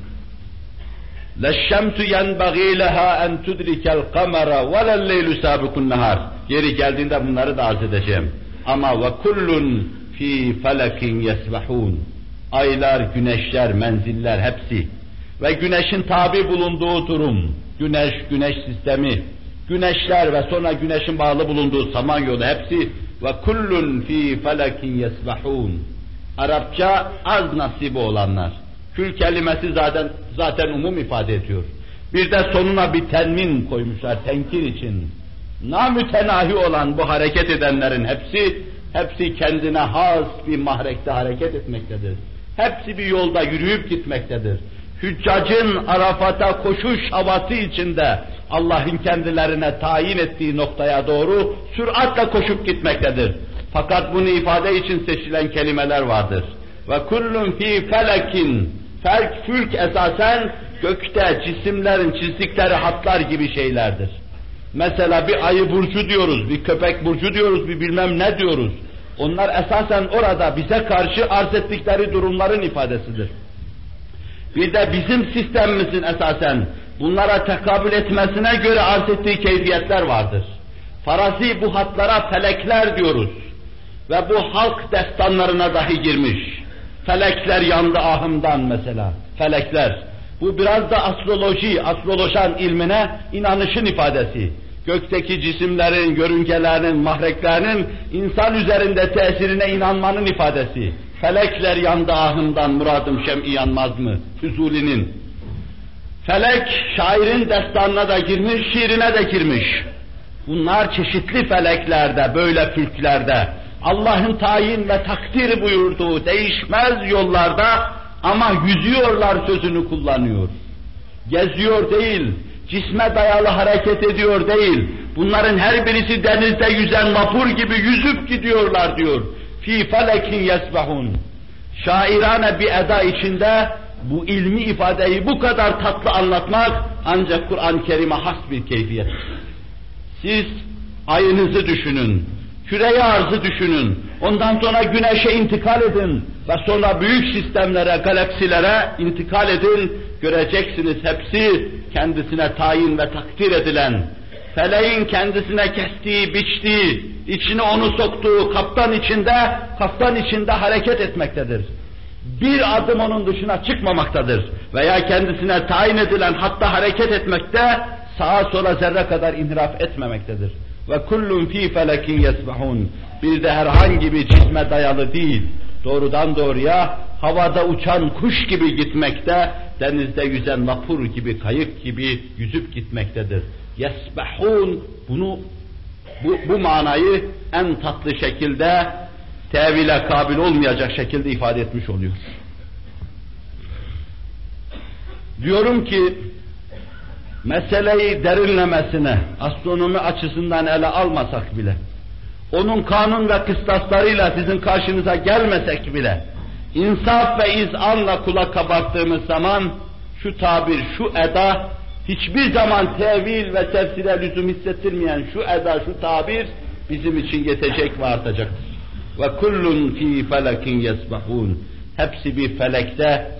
لَشَّمْسُ يَنْبَغِي لَهَا اَنْ تُدْرِكَ الْقَمَرَ وَلَا اللَّيْلُ سَابِقُ النَّهَارِ Yeri geldiğinde bunları da arz edeceğim. Ama وَكُلٌّ fi felekin yesbahun. Aylar, güneşler, menziller hepsi ve güneşin tabi bulunduğu durum, güneş, güneş sistemi, güneşler ve sonra güneşin bağlı bulunduğu samanyolu hepsi ve kullun fi felekin yesbahun. Arapça az nasibi olanlar. Kül kelimesi zaten zaten umum ifade ediyor. Bir de sonuna bir tenmin koymuşlar tenkir için. Namütenahi olan bu hareket edenlerin hepsi, hepsi kendine has bir mahrekte hareket etmektedir. Hepsi bir yolda yürüyüp gitmektedir. Hüccacın Arafat'a koşuş havası içinde Allah'ın kendilerine tayin ettiği noktaya doğru süratle koşup gitmektedir. Fakat bunu ifade için seçilen kelimeler vardır. Ve kullun fi felekin felk fülk esasen gökte cisimlerin çizdikleri hatlar gibi şeylerdir. Mesela bir ayı burcu diyoruz, bir köpek burcu diyoruz, bir bilmem ne diyoruz. Onlar esasen orada bize karşı arz ettikleri durumların ifadesidir. Bir de bizim sistemimizin esasen bunlara tekabül etmesine göre arz ettiği keyfiyetler vardır. Farazi bu hatlara felekler diyoruz. Ve bu halk destanlarına dahi girmiş. Felekler yandı ahımdan mesela. Felekler. Bu biraz da astroloji, astrolojan ilmine inanışın ifadesi. Gökteki cisimlerin, görüngelerinin, mahreklerinin insan üzerinde tesirine inanmanın ifadesi. Felekler yandı ahımdan muradım şem'i yanmaz mı? Füzuli'nin. Felek şairin destanına da girmiş, şiirine de girmiş. Bunlar çeşitli feleklerde, böyle fülklerde, Allah'ın tayin ve takdir buyurduğu değişmez yollarda ama yüzüyorlar sözünü kullanıyor. Geziyor değil, cisme dayalı hareket ediyor değil. Bunların her birisi denizde yüzen vapur gibi yüzüp gidiyorlar diyor. Fi felekin yesbahun. Şairane bir eda içinde bu ilmi ifadeyi bu kadar tatlı anlatmak ancak Kur'an-ı Kerim'e has bir keyfiyet. Siz ayınızı düşünün, küreyi arzı düşünün, ondan sonra güneşe intikal edin ve sonra büyük sistemlere, galaksilere intikal edin, göreceksiniz hepsi kendisine tayin ve takdir edilen, feleğin kendisine kestiği, biçtiği, içine onu soktuğu kaptan içinde, kaptan içinde hareket etmektedir. Bir adım onun dışına çıkmamaktadır. Veya kendisine tayin edilen hatta hareket etmekte, sağa sola zerre kadar inhiraf etmemektedir. Ve kullun fi felekin yesbahun. Bir de herhangi bir cisme dayalı değil, doğrudan doğruya havada uçan kuş gibi gitmekte, denizde yüzen vapur gibi, kayık gibi yüzüp gitmektedir. Yesbahun bunu bu, bu manayı en tatlı şekilde tevile kabil olmayacak şekilde ifade etmiş oluyor. Diyorum ki meseleyi derinlemesine astronomi açısından ele almasak bile onun kanun ve kıstaslarıyla sizin karşınıza gelmesek bile insaf ve izanla kulak kabarttığımız zaman şu tabir, şu eda hiçbir zaman tevil ve tefsire lüzum hissettirmeyen şu eda, şu tabir bizim için yetecek ve artacaktır. Ve kullun fi felekin yesbahun. Hepsi bir felekte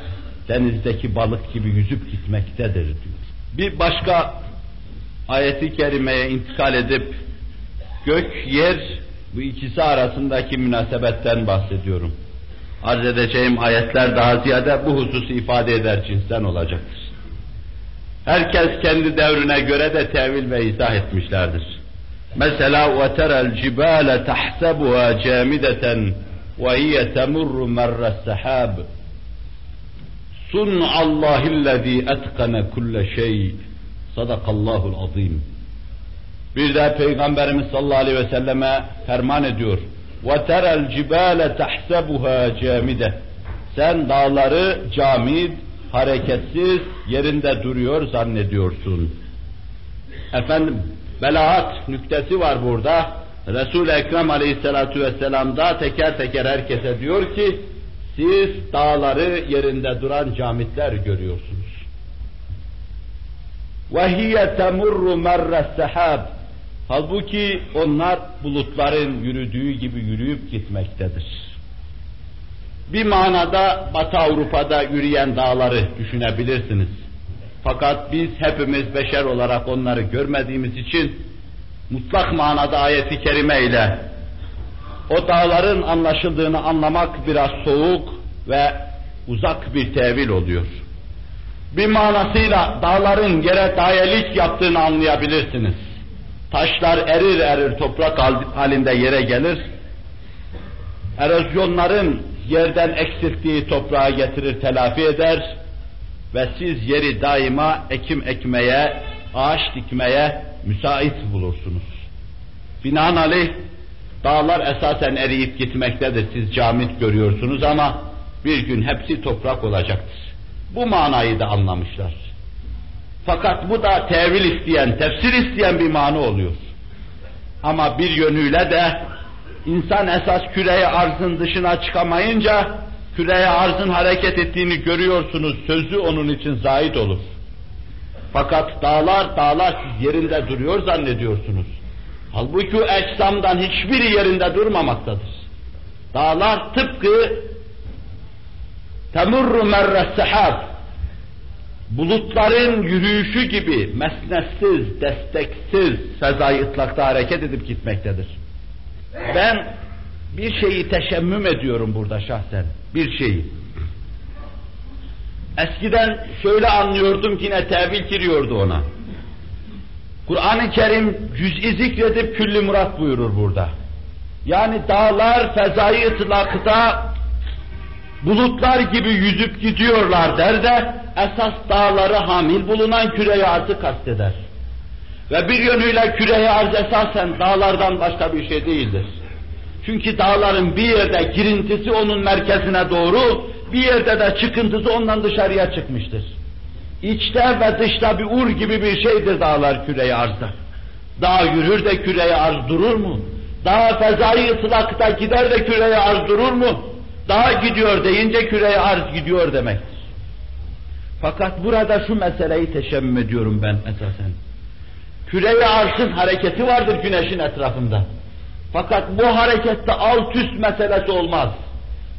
denizdeki balık gibi yüzüp gitmektedir diyor. Bir başka ayeti kerimeye intikal edip gök, yer bu ikisi arasındaki münasebetten bahsediyorum Arz edeceğim ayetler daha ziyade bu hususu ifade eder cinsten olacaktır. Herkes kendi devrine göre de tevil ve izah etmişlerdir. Mesela وَتَرَى الْجِبَالَ تَحْسَبُهَا جَامِدَةً وَهِيَ تَمُرُّ مَرَّ السَّحَابِ صُنْعَ اللّٰهِ الَّذ۪ي اَتْقَنَ كُلَّ شَيْءٍ Sadakallahul azim. Bir de Peygamberimiz sallallahu aleyhi ve selleme ferman ediyor. وَتَرَى الْجِبَالَ تَحْسَبُهَا جَامِدَةً Sen dağları camid, hareketsiz, yerinde duruyor zannediyorsun. Efendim, belaat nüktesi var burada. Resul-i Ekrem aleyhissalatu vesselam'da teker teker herkese diyor ki, siz dağları yerinde duran camitler görüyorsunuz. وَهِيَ تَمُرُّ مَرَّ السَّحَابِ Halbuki onlar bulutların yürüdüğü gibi yürüyüp gitmektedir. Bir manada Batı Avrupa'da yürüyen dağları düşünebilirsiniz. Fakat biz hepimiz beşer olarak onları görmediğimiz için mutlak manada ayeti kerime ile o dağların anlaşıldığını anlamak biraz soğuk ve uzak bir tevil oluyor. Bir manasıyla dağların yere dayelik yaptığını anlayabilirsiniz. Taşlar erir erir toprak halinde yere gelir. Erozyonların yerden eksilttiği toprağı getirir telafi eder ve siz yeri daima ekim ekmeye, ağaç dikmeye müsait bulursunuz. Binaenaleyh dağlar esasen eriyip gitmektedir. Siz camit görüyorsunuz ama bir gün hepsi toprak olacaktır. Bu manayı da anlamışlar. Fakat bu da tevil isteyen, tefsir isteyen bir mana oluyor. Ama bir yönüyle de insan esas küreye arzın dışına çıkamayınca küreye arzın hareket ettiğini görüyorsunuz. Sözü onun için zahit olur. Fakat dağlar dağlar siz yerinde duruyor zannediyorsunuz. Halbuki o ecsamdan hiçbiri yerinde durmamaktadır. Dağlar tıpkı temurru merre sehab bulutların yürüyüşü gibi mesnetsiz, desteksiz fezai ıtlakta hareket edip gitmektedir. Ben bir şeyi teşemmüm ediyorum burada şahsen. Bir şeyi. Eskiden şöyle anlıyordum ki yine tevil giriyordu ona. Kur'an-ı Kerim cüz'i zikredip külli murat buyurur burada. Yani dağlar fezai ıtlakta bulutlar gibi yüzüp gidiyorlar der de esas dağları hamil bulunan küre arzı kasteder. Ve bir yönüyle küre arz esasen dağlardan başka bir şey değildir. Çünkü dağların bir yerde girintisi onun merkezine doğru, bir yerde de çıkıntısı ondan dışarıya çıkmıştır. İçte ve dışta bir ur gibi bir şeydir dağlar küre arzda. Dağ yürür de küre arz durur mu? Dağ fezai ıslakta gider de küre arz durur mu? Dağ gidiyor deyince küreye arz gidiyor demektir. Fakat burada şu meseleyi teşemmüm ediyorum ben esasen. Küreye arzın hareketi vardır güneşin etrafında. Fakat bu harekette alt üst meselesi olmaz.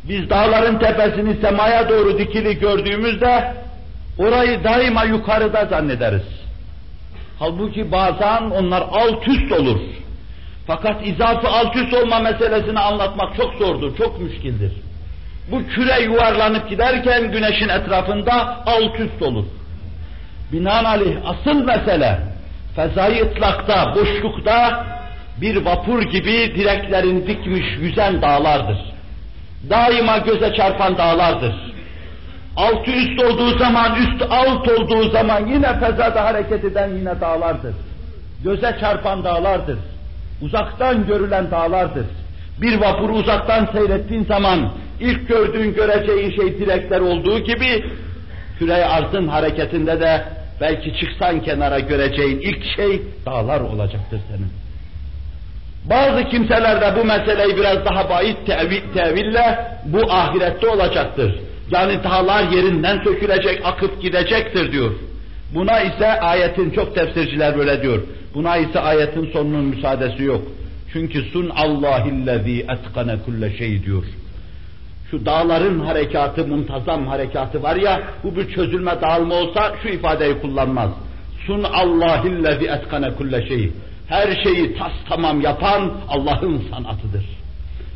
Biz dağların tepesini semaya doğru dikili gördüğümüzde orayı daima yukarıda zannederiz. Halbuki bazen onlar alt üst olur. Fakat izafi alt üst olma meselesini anlatmak çok zordur, çok müşkildir. Bu küre yuvarlanıp giderken güneşin etrafında alt üst olur. Binaenaleyh asıl mesele fezai ıtlakta, boşlukta bir vapur gibi direklerin dikmiş yüzen dağlardır. Daima göze çarpan dağlardır. Altı üst olduğu zaman, üst alt olduğu zaman yine fezada hareket eden yine dağlardır. Göze çarpan dağlardır. Uzaktan görülen dağlardır. Bir vapuru uzaktan seyrettiğin zaman ilk gördüğün göreceğin şey direkler olduğu gibi küre arzın hareketinde de belki çıksan kenara göreceğin ilk şey dağlar olacaktır senin. Bazı kimseler de bu meseleyi biraz daha bayit tevil, teville bu ahirette olacaktır. Yani dağlar yerinden sökülecek, akıp gidecektir diyor. Buna ise ayetin çok tefsirciler böyle diyor. Buna ise ayetin sonunun müsaadesi yok. Çünkü sun Allahillezî etkane kulle şey diyor. Şu dağların harekatı, muntazam harekatı var ya, bu bir çözülme dağılma olsa şu ifadeyi kullanmaz. Sun Allahillezî etkane kulle şey. Her şeyi tas tamam yapan Allah'ın sanatıdır.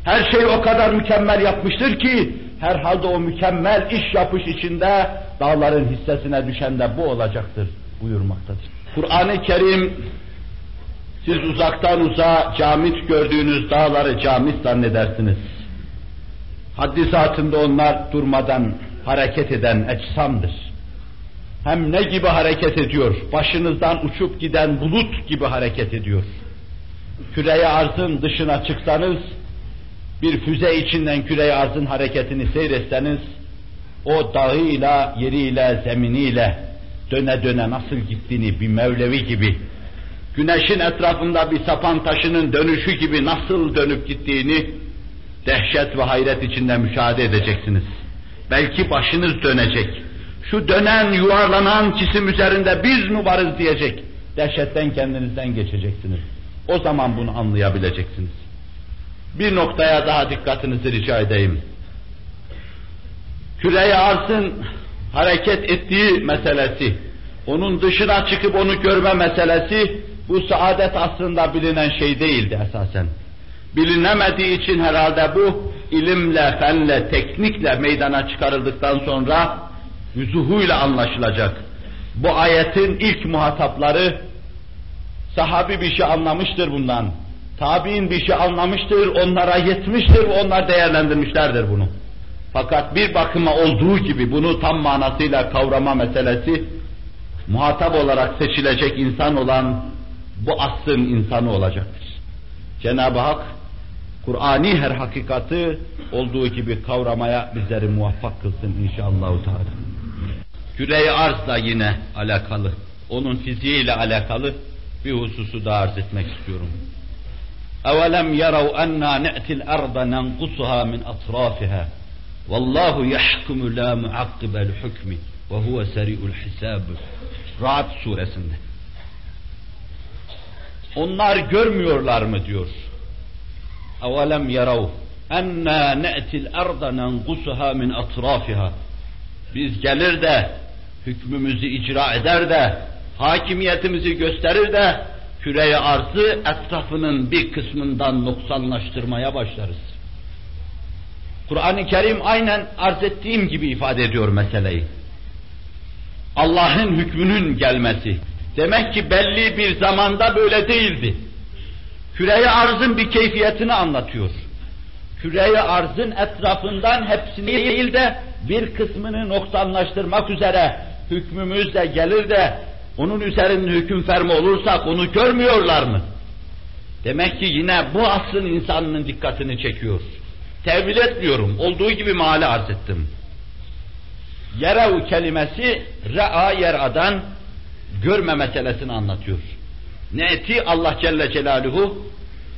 Her şeyi o kadar mükemmel yapmıştır ki, herhalde o mükemmel iş yapış içinde dağların hissesine düşen de bu olacaktır buyurmaktadır. Kur'an-ı Kerim siz uzaktan uzağa camit gördüğünüz dağları camit zannedersiniz. Haddi saatinde onlar durmadan hareket eden ecsamdır. Hem ne gibi hareket ediyor? Başınızdan uçup giden bulut gibi hareket ediyor. Küreye arzın dışına çıksanız, bir füze içinden küreye arzın hareketini seyretseniz, o dağıyla, yeriyle, zeminiyle döne döne nasıl gittiğini bir Mevlevi gibi, güneşin etrafında bir sapan taşının dönüşü gibi nasıl dönüp gittiğini dehşet ve hayret içinde müşahede edeceksiniz. Belki başınız dönecek. Şu dönen, yuvarlanan cisim üzerinde biz mi varız diyecek. Dehşetten kendinizden geçeceksiniz. O zaman bunu anlayabileceksiniz. Bir noktaya daha dikkatinizi rica edeyim. Küreye arzın hareket ettiği meselesi, onun dışına çıkıp onu görme meselesi, bu saadet aslında bilinen şey değildi esasen. Bilinemediği için herhalde bu ilimle, fenle, teknikle meydana çıkarıldıktan sonra vüzuhuyla anlaşılacak. Bu ayetin ilk muhatapları sahabi bir şey anlamıştır bundan. Tabi'in bir şey anlamıştır, onlara yetmiştir ve onlar değerlendirmişlerdir bunu. Fakat bir bakıma olduğu gibi bunu tam manasıyla kavrama meselesi muhatap olarak seçilecek insan olan bu asrın insanı olacaktır. Cenab-ı Hak Kur'ani her hakikati olduğu gibi kavramaya bizleri muvaffak kılsın inşallah. Teala. Küre-i arzla yine alakalı, onun fiziğiyle alakalı bir hususu da arz etmek istiyorum. أَوَلَمْ يَرَوْا أَنَّا نَأْتِ الْأَرْضَ نَنْقُصُهَا مِنْ أَطْرَافِهَا وَاللّٰهُ يَحْكُمُ لَا مُعَقِّبَ الْحُكْمِ وَهُوَ سَرِيءُ الْحِسَابِ Ra'd suresinde. Onlar görmüyorlar mı diyor. Evelem yarav enna ne'til erda nenkusuha min atrafiha. Biz gelir de hükmümüzü icra eder de hakimiyetimizi gösterir de küreye arzı etrafının bir kısmından noksanlaştırmaya başlarız. Kur'an-ı Kerim aynen arz ettiğim gibi ifade ediyor meseleyi. Allah'ın hükmünün gelmesi, Demek ki belli bir zamanda böyle değildi. Küreye arzın bir keyfiyetini anlatıyor. Küreye arzın etrafından hepsini değil de bir kısmını noksanlaştırmak üzere hükmümüz de gelir de onun üzerinde hüküm fermi olursak onu görmüyorlar mı? Demek ki yine bu asrın insanının dikkatini çekiyor. Tevil etmiyorum. Olduğu gibi mahalle arz ettim. Yerev kelimesi re'a yer'adan görme meselesini anlatıyor. Neti Allah Celle Celaluhu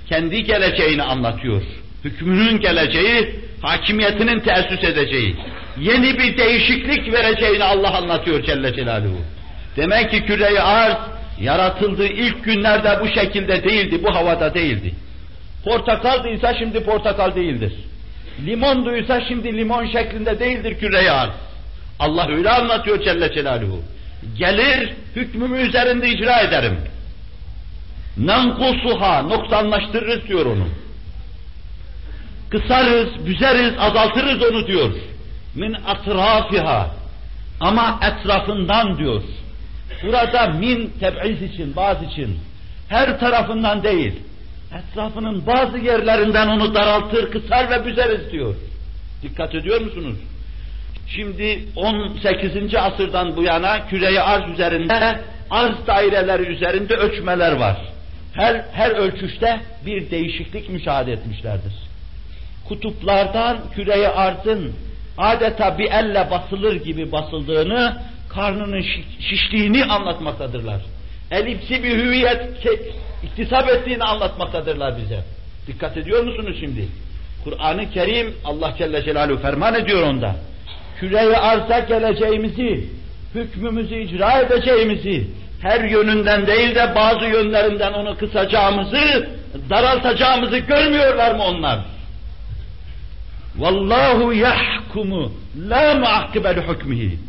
kendi geleceğini anlatıyor. Hükmünün geleceği, hakimiyetinin teessüs edeceği, yeni bir değişiklik vereceğini Allah anlatıyor Celle Celaluhu. Demek ki küre arz yaratıldığı ilk günlerde bu şekilde değildi, bu havada değildi. Portakaldıysa şimdi portakal değildir. Limonduysa şimdi limon şeklinde değildir küre arz. Allah öyle anlatıyor Celle Celaluhu. Gelir, hükmümü üzerinde icra ederim. Nankusuha, noksanlaştırırız diyor onu. Kısarız, büzeriz, azaltırız onu diyor. Min atrafiha. Ama etrafından diyor. Burada min teb'iz için, bazı için. Her tarafından değil. Etrafının bazı yerlerinden onu daraltır, kısar ve büzeriz diyor. Dikkat ediyor musunuz? Şimdi 18. asırdan bu yana küreyi arz üzerinde, arz daireleri üzerinde ölçmeler var. Her, her ölçüşte bir değişiklik müşahede etmişlerdir. Kutuplardan küreyi arzın adeta bir elle basılır gibi basıldığını, karnının şiştiğini anlatmaktadırlar. elipsi bir hüviyet iktisap ettiğini anlatmaktadırlar bize. Dikkat ediyor musunuz şimdi? Kur'an-ı Kerim Allah Celle Celaluhu ferman ediyor onda. Küre-i geleceğimizi, hükmümüzü icra edeceğimizi, her yönünden değil de bazı yönlerinden onu kısacağımızı, daraltacağımızı görmüyorlar mı onlar? Vallahu yahkumu la muakkibel hükmihi.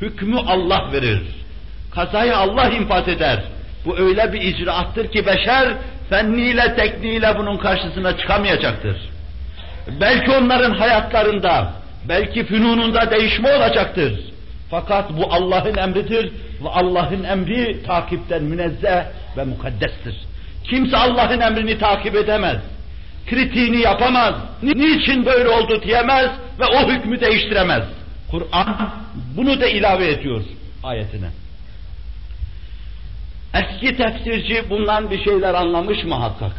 Hükmü Allah verir. Kazayı Allah infaz eder. Bu öyle bir icraattır ki beşer fenniyle tekniğiyle bunun karşısına çıkamayacaktır. Belki onların hayatlarında, belki fünununda değişme olacaktır. Fakat bu Allah'ın emridir ve Allah'ın emri takipten münezzeh ve mukaddestir. Kimse Allah'ın emrini takip edemez. Kritiğini yapamaz. Niçin böyle oldu diyemez ve o hükmü değiştiremez. Kur'an bunu da ilave ediyor ayetine. Eski tefsirci bundan bir şeyler anlamış muhakkak.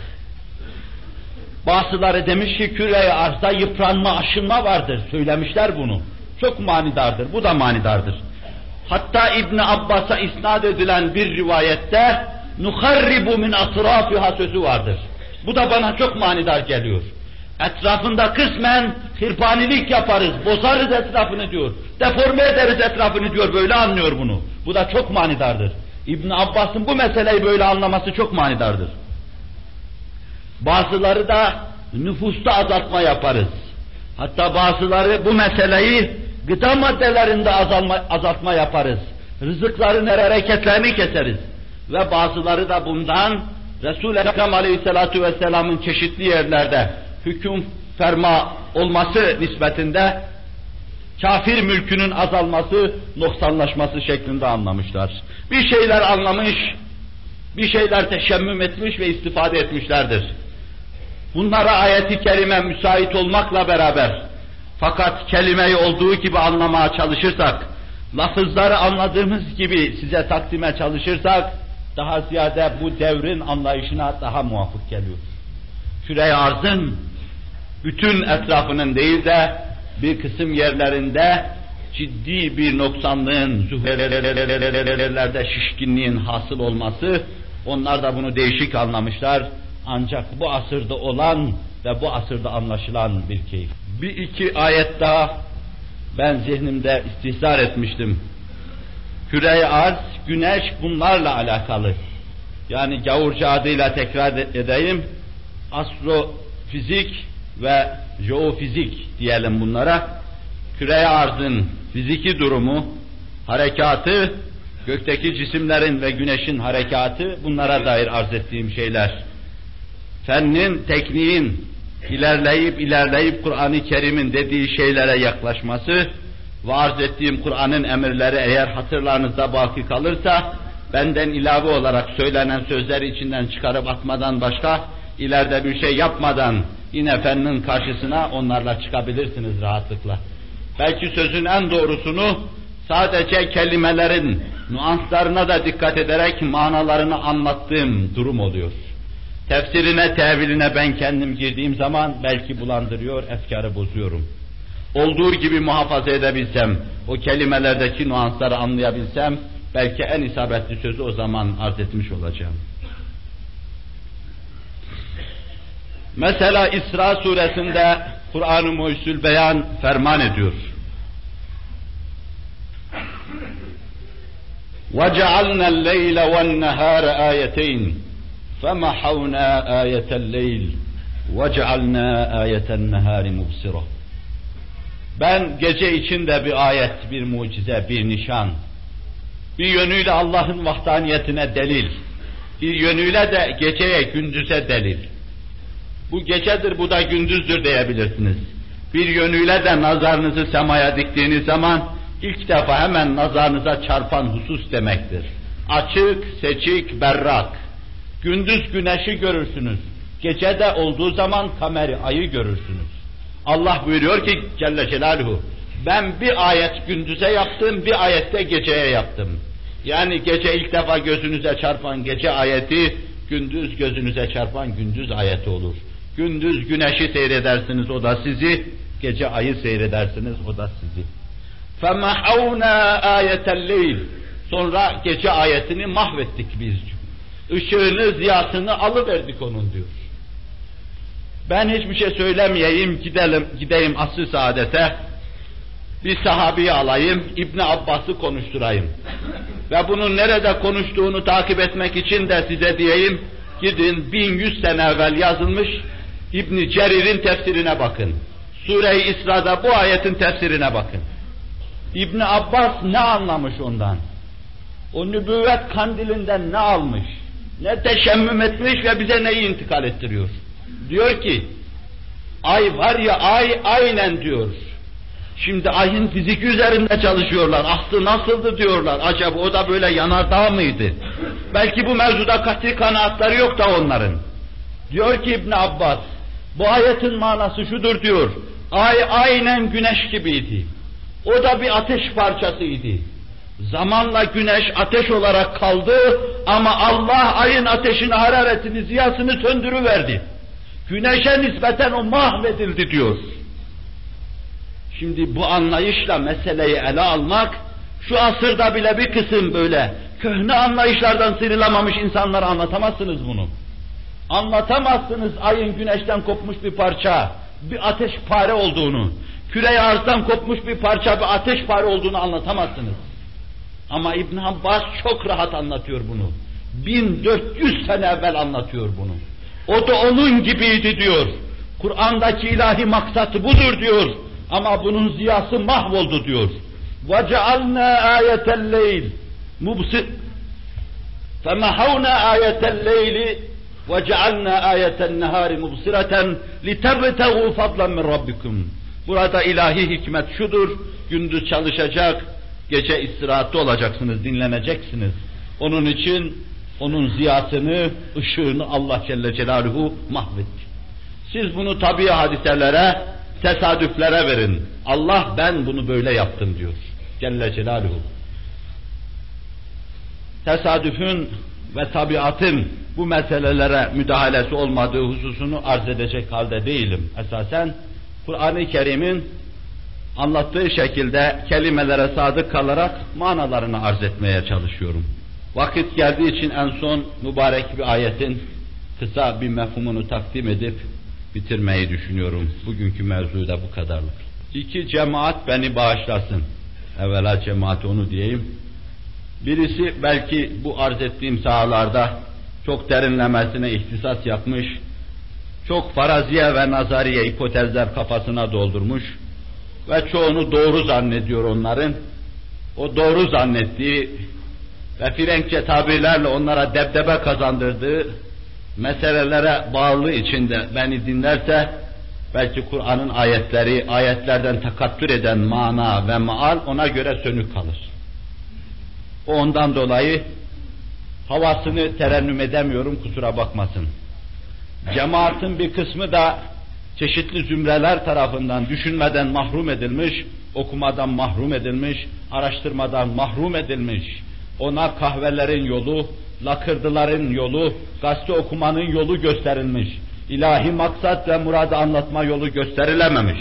Bazıları demiş ki küreye arzda yıpranma, aşınma vardır. Söylemişler bunu. Çok manidardır. Bu da manidardır. Hatta İbn Abbas'a isnat edilen bir rivayette nuharribu min atrafiha sözü vardır. Bu da bana çok manidar geliyor. Etrafında kısmen hırpanilik yaparız, bozarız etrafını diyor. Deforme ederiz etrafını diyor, böyle anlıyor bunu. Bu da çok manidardır. İbn Abbas'ın bu meseleyi böyle anlaması çok manidardır. Bazıları da nüfusta azaltma yaparız. Hatta bazıları bu meseleyi gıda maddelerinde azalma, azaltma yaparız. Rızıkların hareketlerini keseriz. Ve bazıları da bundan Resul-i Ekrem Aleyhisselatü Vesselam'ın çeşitli yerlerde hüküm ferma olması nispetinde kafir mülkünün azalması, noksanlaşması şeklinde anlamışlar. Bir şeyler anlamış, bir şeyler teşemmüm etmiş ve istifade etmişlerdir. Bunlara ayeti kerime müsait olmakla beraber fakat kelimeyi olduğu gibi anlamaya çalışırsak, lafızları anladığımız gibi size takdime çalışırsak, daha ziyade bu devrin anlayışına daha muvafık geliyor. Küre arzın bütün etrafının değil de bir kısım yerlerinde ciddi bir noksanlığın, zühvelerde şişkinliğin hasıl olması, onlar da bunu değişik anlamışlar. Ancak bu asırda olan ve bu asırda anlaşılan bir keyif. Bir iki ayet daha ben zihnimde istihsar etmiştim. Küre-i arz, güneş bunlarla alakalı. Yani gavurca adıyla tekrar edeyim. Astrofizik ve jeofizik diyelim bunlara. Küre-i arzın fiziki durumu, harekatı, gökteki cisimlerin ve güneşin harekatı bunlara dair arz ettiğim şeyler. Fennin, tekniğin ilerleyip ilerleyip Kur'an-ı Kerim'in dediği şeylere yaklaşması ve arz ettiğim Kur'an'ın emirleri eğer hatırlarınızda baki kalırsa benden ilave olarak söylenen sözleri içinden çıkarıp atmadan başka ileride bir şey yapmadan yine fennin karşısına onlarla çıkabilirsiniz rahatlıkla. Belki sözün en doğrusunu sadece kelimelerin nuanslarına da dikkat ederek manalarını anlattığım durum oluyor. Tefsirine, teviline ben kendim girdiğim zaman belki bulandırıyor, efkarı bozuyorum. Olduğu gibi muhafaza edebilsem, o kelimelerdeki nuansları anlayabilsem, belki en isabetli sözü o zaman arz etmiş olacağım. Mesela İsra suresinde Kur'an-ı Muhyüsül Beyan ferman ediyor. وَجَعَلْنَا اللَّيْلَ وَالنَّهَارَ آيَتَيْنِ فَمَحَوْنَا آيَةَ اللَّيْلِ وَجَعَلْنَا آيَةَ النَّهَارِ مُبْصِرَةً Ben gece içinde bir ayet, bir mucize, bir nişan, bir yönüyle Allah'ın vahdaniyetine delil, bir yönüyle de geceye, gündüze delil. Bu gecedir, bu da gündüzdür diyebilirsiniz. Bir yönüyle de nazarınızı semaya diktiğiniz zaman ilk defa hemen nazarınıza çarpan husus demektir. Açık, seçik, berrak. Gündüz güneşi görürsünüz. Gecede olduğu zaman kameri, ayı görürsünüz. Allah buyuruyor ki Celle Celaluhu, ben bir ayet gündüze yaptım, bir ayette geceye yaptım. Yani gece ilk defa gözünüze çarpan gece ayeti, gündüz gözünüze çarpan gündüz ayeti olur. Gündüz güneşi seyredersiniz, o da sizi, gece ayı seyredersiniz, o da sizi. فَمَحَوْنَا آيَةَ اللَّيْلِ Sonra gece ayetini mahvettik biz. Işığını, ziyasını alıverdik onun diyor. Ben hiçbir şey söylemeyeyim, gidelim, gideyim asr saadete. Bir sahabeyi alayım, İbni Abbas'ı konuşturayım. Ve bunun nerede konuştuğunu takip etmek için de size diyeyim, gidin 1100 sene evvel yazılmış İbni Cerir'in tefsirine bakın. Sure-i İsra'da bu ayetin tefsirine bakın. İbni Abbas ne anlamış ondan? O nübüvvet kandilinden ne almış? Ne teşemmüm etmiş ve bize neyi intikal ettiriyor? Diyor ki, ay var ya ay aynen diyor. Şimdi ayın fiziki üzerinde çalışıyorlar. Aslı nasıldı diyorlar. Acaba o da böyle yanardağ mıydı? Belki bu mevzuda katı kanaatları yok da onların. Diyor ki İbn Abbas, bu ayetin manası şudur diyor. Ay aynen güneş gibiydi. O da bir ateş parçasıydı. Zamanla güneş ateş olarak kaldı ama Allah ayın ateşini, hararetini, ziyasını söndürüverdi. Güneşe nispeten o mahvedildi diyor. Şimdi bu anlayışla meseleyi ele almak, şu asırda bile bir kısım böyle köhne anlayışlardan sıyrılamamış insanlara anlatamazsınız bunu. Anlatamazsınız ayın güneşten kopmuş bir parça, bir ateş pare olduğunu, küre arzdan kopmuş bir parça bir ateş pare olduğunu anlatamazsınız. Ama İbn Abbas çok rahat anlatıyor bunu. 1400 sene evvel anlatıyor bunu. O da onun gibiydi diyor. Kur'an'daki ilahi maksatı budur diyor. Ama bunun ziyası mahvoldu diyor. وَجَعَلْنَا آيَةَ اللَّيْلِ مُبْصِرٍ فَمَحَوْنَا آيَةَ اللَّيْلِ وَجَعَلْنَا آيَةَ النَّهَارِ مُبْصِرَةً لِتَبْتَغُوا فَضْلًا مِنْ رَبِّكُمْ Burada ilahi hikmet şudur, gündüz çalışacak, gece istirahatte olacaksınız, dinleneceksiniz. Onun için onun ziyasını, ışığını Allah Celle Celaluhu mahvetti. Siz bunu tabi hadiselere, tesadüflere verin. Allah ben bunu böyle yaptım diyor. Celle Celaluhu. Tesadüfün ve tabiatın bu meselelere müdahalesi olmadığı hususunu arz edecek halde değilim. Esasen Kur'an-ı Kerim'in anlattığı şekilde kelimelere sadık kalarak manalarını arz etmeye çalışıyorum. Vakit geldiği için en son mübarek bir ayetin kısa bir mefhumunu takdim edip bitirmeyi düşünüyorum. Bugünkü mevzu da bu kadarlık. İki cemaat beni bağışlasın. Evvela cemaat onu diyeyim. Birisi belki bu arz ettiğim sahalarda çok derinlemesine ihtisas yapmış, çok faraziye ve nazariye hipotezler kafasına doldurmuş ve çoğunu doğru zannediyor onların. O doğru zannettiği ve Frenkçe tabirlerle onlara debdebe kazandırdığı meselelere bağlı içinde beni dinlerse belki Kur'an'ın ayetleri, ayetlerden takattür eden mana ve maal ona göre sönük kalır. O ondan dolayı havasını terennüm edemiyorum kusura bakmasın. Cemaatin bir kısmı da çeşitli zümreler tarafından düşünmeden mahrum edilmiş, okumadan mahrum edilmiş, araştırmadan mahrum edilmiş. Ona kahvelerin yolu, lakırdıların yolu, gazete okumanın yolu gösterilmiş. İlahi maksat ve muradı anlatma yolu gösterilememiş.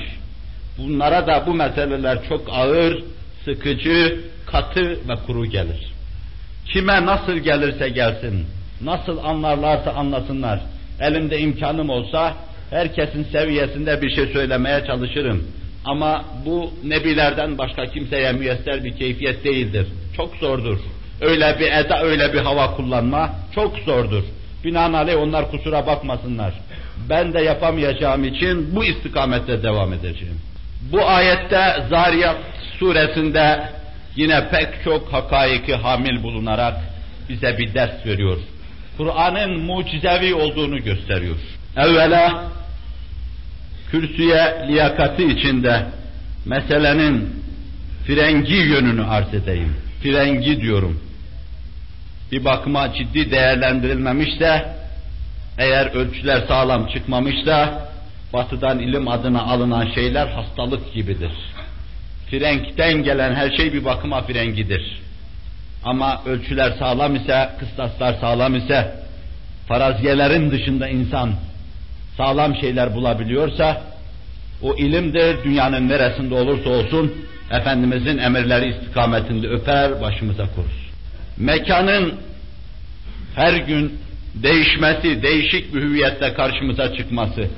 Bunlara da bu meseleler çok ağır, sıkıcı, katı ve kuru gelir. Kime nasıl gelirse gelsin, nasıl anlarlarsa anlasınlar, elimde imkanım olsa herkesin seviyesinde bir şey söylemeye çalışırım. Ama bu nebilerden başka kimseye müyesser bir keyfiyet değildir. Çok zordur. Öyle bir eda, öyle bir hava kullanma çok zordur. Binaenaleyh onlar kusura bakmasınlar. Ben de yapamayacağım için bu istikamette devam edeceğim. Bu ayette Zariyat suresinde yine pek çok hakaiki hamil bulunarak bize bir ders veriyor. Kur'an'ın mucizevi olduğunu gösteriyor. Evvela kürsüye liyakati içinde meselenin frengi yönünü arz edeyim. Frengi diyorum. Bir bakıma ciddi değerlendirilmemişse, eğer ölçüler sağlam çıkmamışsa, batıdan ilim adına alınan şeyler hastalık gibidir. Frenkten gelen her şey bir bakıma frengidir. Ama ölçüler sağlam ise, kıstaslar sağlam ise, faraziyelerin dışında insan sağlam şeyler bulabiliyorsa, o ilimdir, dünyanın neresinde olursa olsun, Efendimizin emirleri istikametinde öper, başımıza korur. mekanın her gün değişmesi, değişik bir hüviyette karşımıza çıkması,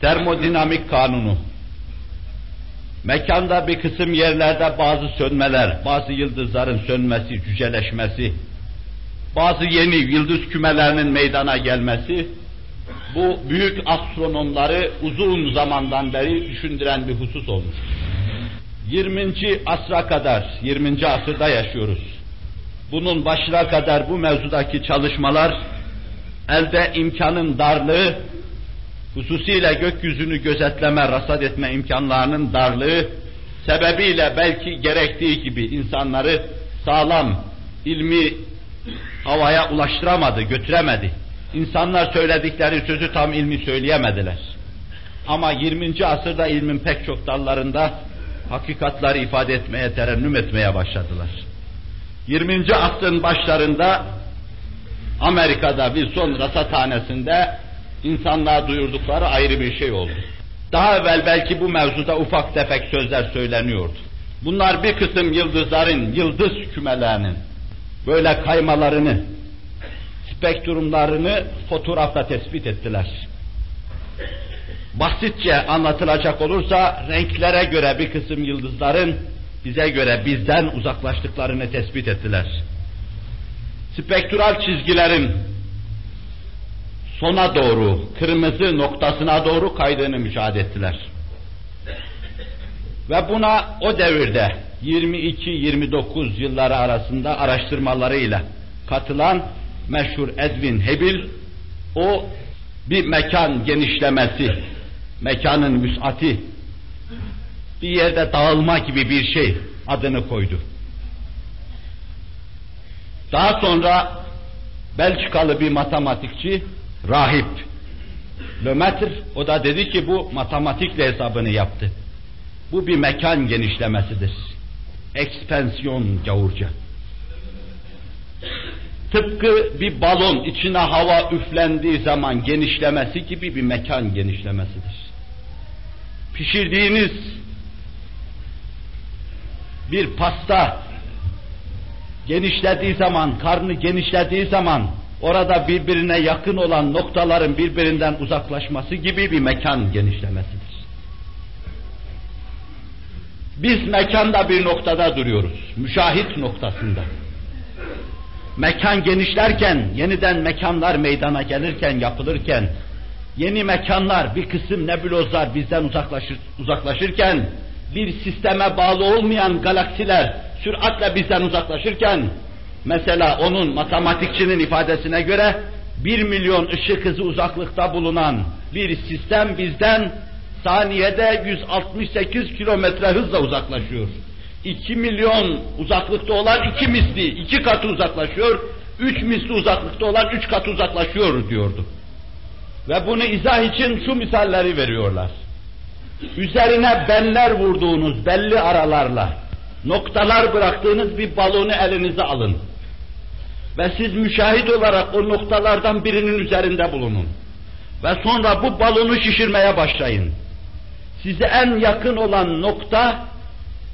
termodinamik kanunu, mekanda bir kısım yerlerde bazı sönmeler, bazı yıldızların sönmesi, cüceleşmesi, bazı yeni yıldız kümelerinin meydana gelmesi, bu büyük astronomları uzun zamandan beri düşündüren bir husus olmuş. 20. asra kadar, 20. asırda yaşıyoruz. Bunun başına kadar bu mevzudaki çalışmalar, elde imkanın darlığı, hususiyle gökyüzünü gözetleme, rasat etme imkanlarının darlığı sebebiyle belki gerektiği gibi insanları sağlam, ilmi havaya ulaştıramadı, götüremedi. İnsanlar söyledikleri sözü tam ilmi söyleyemediler. Ama 20. asırda ilmin pek çok dallarında hakikatları ifade etmeye, terennüm etmeye başladılar. 20. asrın başlarında Amerika'da bir son rasathanesinde insanlığa duyurdukları ayrı bir şey oldu. Daha evvel belki bu mevzuda ufak tefek sözler söyleniyordu. Bunlar bir kısım yıldızların, yıldız kümelerinin böyle kaymalarını, spektrumlarını fotoğrafla tespit ettiler. Basitçe anlatılacak olursa renklere göre bir kısım yıldızların bize göre bizden uzaklaştıklarını tespit ettiler. Spektral çizgilerin sona doğru, kırmızı noktasına doğru kaydığını müşahede ettiler. Ve buna o devirde 22-29 yılları arasında araştırmalarıyla katılan meşhur Edwin Hubble o bir mekan genişlemesi, mekanın müsati, bir yerde dağılma gibi bir şey adını koydu. Daha sonra Belçikalı bir matematikçi, rahip, Lemaitre, o da dedi ki bu matematikle hesabını yaptı. Bu bir mekan genişlemesidir. Ekspansiyon gavurca. Tıpkı bir balon içine hava üflendiği zaman genişlemesi gibi bir mekan genişlemesidir. Pişirdiğiniz bir pasta genişlediği zaman, karnı genişlediği zaman orada birbirine yakın olan noktaların birbirinden uzaklaşması gibi bir mekan genişlemesidir. Biz mekanda bir noktada duruyoruz, müşahit noktasında. Mekan genişlerken, yeniden mekanlar meydana gelirken, yapılırken, yeni mekanlar, bir kısım nebulozlar bizden uzaklaşır, uzaklaşırken, bir sisteme bağlı olmayan galaksiler süratle bizden uzaklaşırken, mesela onun matematikçinin ifadesine göre, bir milyon ışık hızı uzaklıkta bulunan bir sistem bizden saniyede 168 kilometre hızla uzaklaşıyor. 2 milyon uzaklıkta olan iki misli, iki katı uzaklaşıyor, üç misli uzaklıkta olan üç katı uzaklaşıyor diyordu. Ve bunu izah için şu misalleri veriyorlar. Üzerine benler vurduğunuz belli aralarla, noktalar bıraktığınız bir balonu elinize alın. Ve siz müşahit olarak o noktalardan birinin üzerinde bulunun. Ve sonra bu balonu şişirmeye başlayın. Size en yakın olan nokta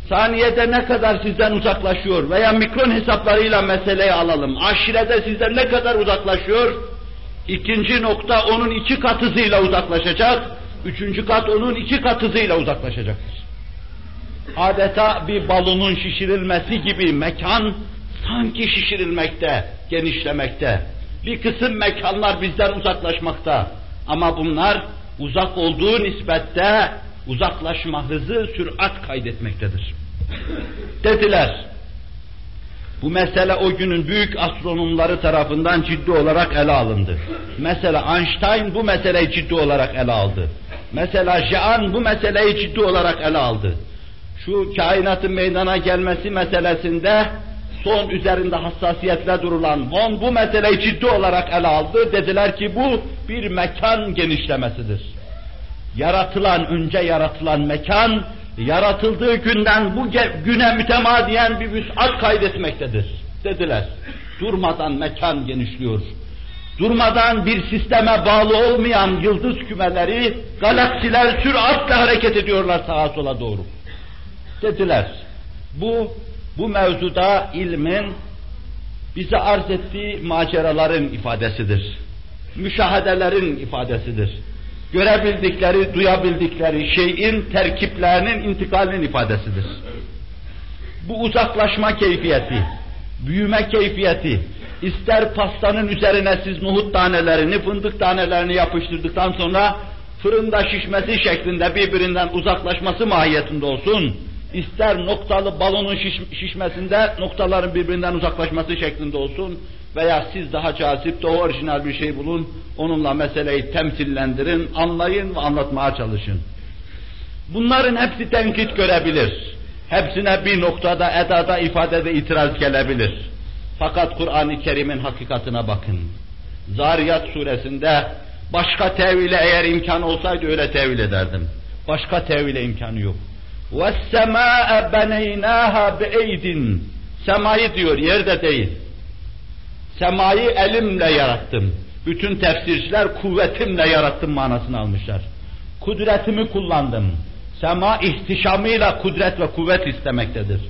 saniyede ne kadar sizden uzaklaşıyor veya mikron hesaplarıyla meseleyi alalım. Aşirede sizden ne kadar uzaklaşıyor? İkinci nokta onun iki kat hızıyla uzaklaşacak. Üçüncü kat onun iki kat hızıyla uzaklaşacaktır. Adeta bir balonun şişirilmesi gibi mekan sanki şişirilmekte, genişlemekte. Bir kısım mekanlar bizden uzaklaşmakta. Ama bunlar uzak olduğu nispette uzaklaşma hızı sürat kaydetmektedir. Dediler. Bu mesele o günün büyük astronomları tarafından ciddi olarak ele alındı. Mesela Einstein bu meseleyi ciddi olarak ele aldı. Mesela Jean bu meseleyi ciddi olarak ele aldı. Şu kainatın meydana gelmesi meselesinde son üzerinde hassasiyetle durulan Von bu meseleyi ciddi olarak ele aldı. Dediler ki bu bir mekan genişlemesidir yaratılan, önce yaratılan mekan, yaratıldığı günden bu güne mütemadiyen bir vüsat kaydetmektedir, dediler. Durmadan mekan genişliyor. Durmadan bir sisteme bağlı olmayan yıldız kümeleri, galaksiler süratle hareket ediyorlar sağa sola doğru. Dediler. Bu bu mevzuda ilmin bize arz ettiği maceraların ifadesidir. Müşahedelerin ifadesidir. Görebildikleri, duyabildikleri şeyin terkiplerinin intikalinin ifadesidir. Bu uzaklaşma keyfiyeti, büyüme keyfiyeti, ister pastanın üzerine siz nohut tanelerini, fındık tanelerini yapıştırdıktan sonra fırında şişmesi şeklinde birbirinden uzaklaşması mahiyetinde olsun, ister noktalı balonun şiş, şişmesinde noktaların birbirinden uzaklaşması şeklinde olsun veya siz daha cazip, daha orijinal bir şey bulun, onunla meseleyi temsillendirin, anlayın ve anlatmaya çalışın. Bunların hepsi tenkit görebilir. Hepsine bir noktada, edada, ifadede itiraz gelebilir. Fakat Kur'an-ı Kerim'in hakikatine bakın. Zariyat suresinde başka tevile eğer imkan olsaydı öyle tevil ederdim. Başka tevile imkanı yok. وَالسَّمَاءَ بَنَيْنَاهَا بِاَيْدٍ Semayı diyor, yerde değil. Semayı elimle yarattım. Bütün tefsirciler kuvvetimle yarattım manasını almışlar. Kudretimi kullandım. Sema ihtişamıyla kudret ve kuvvet istemektedir.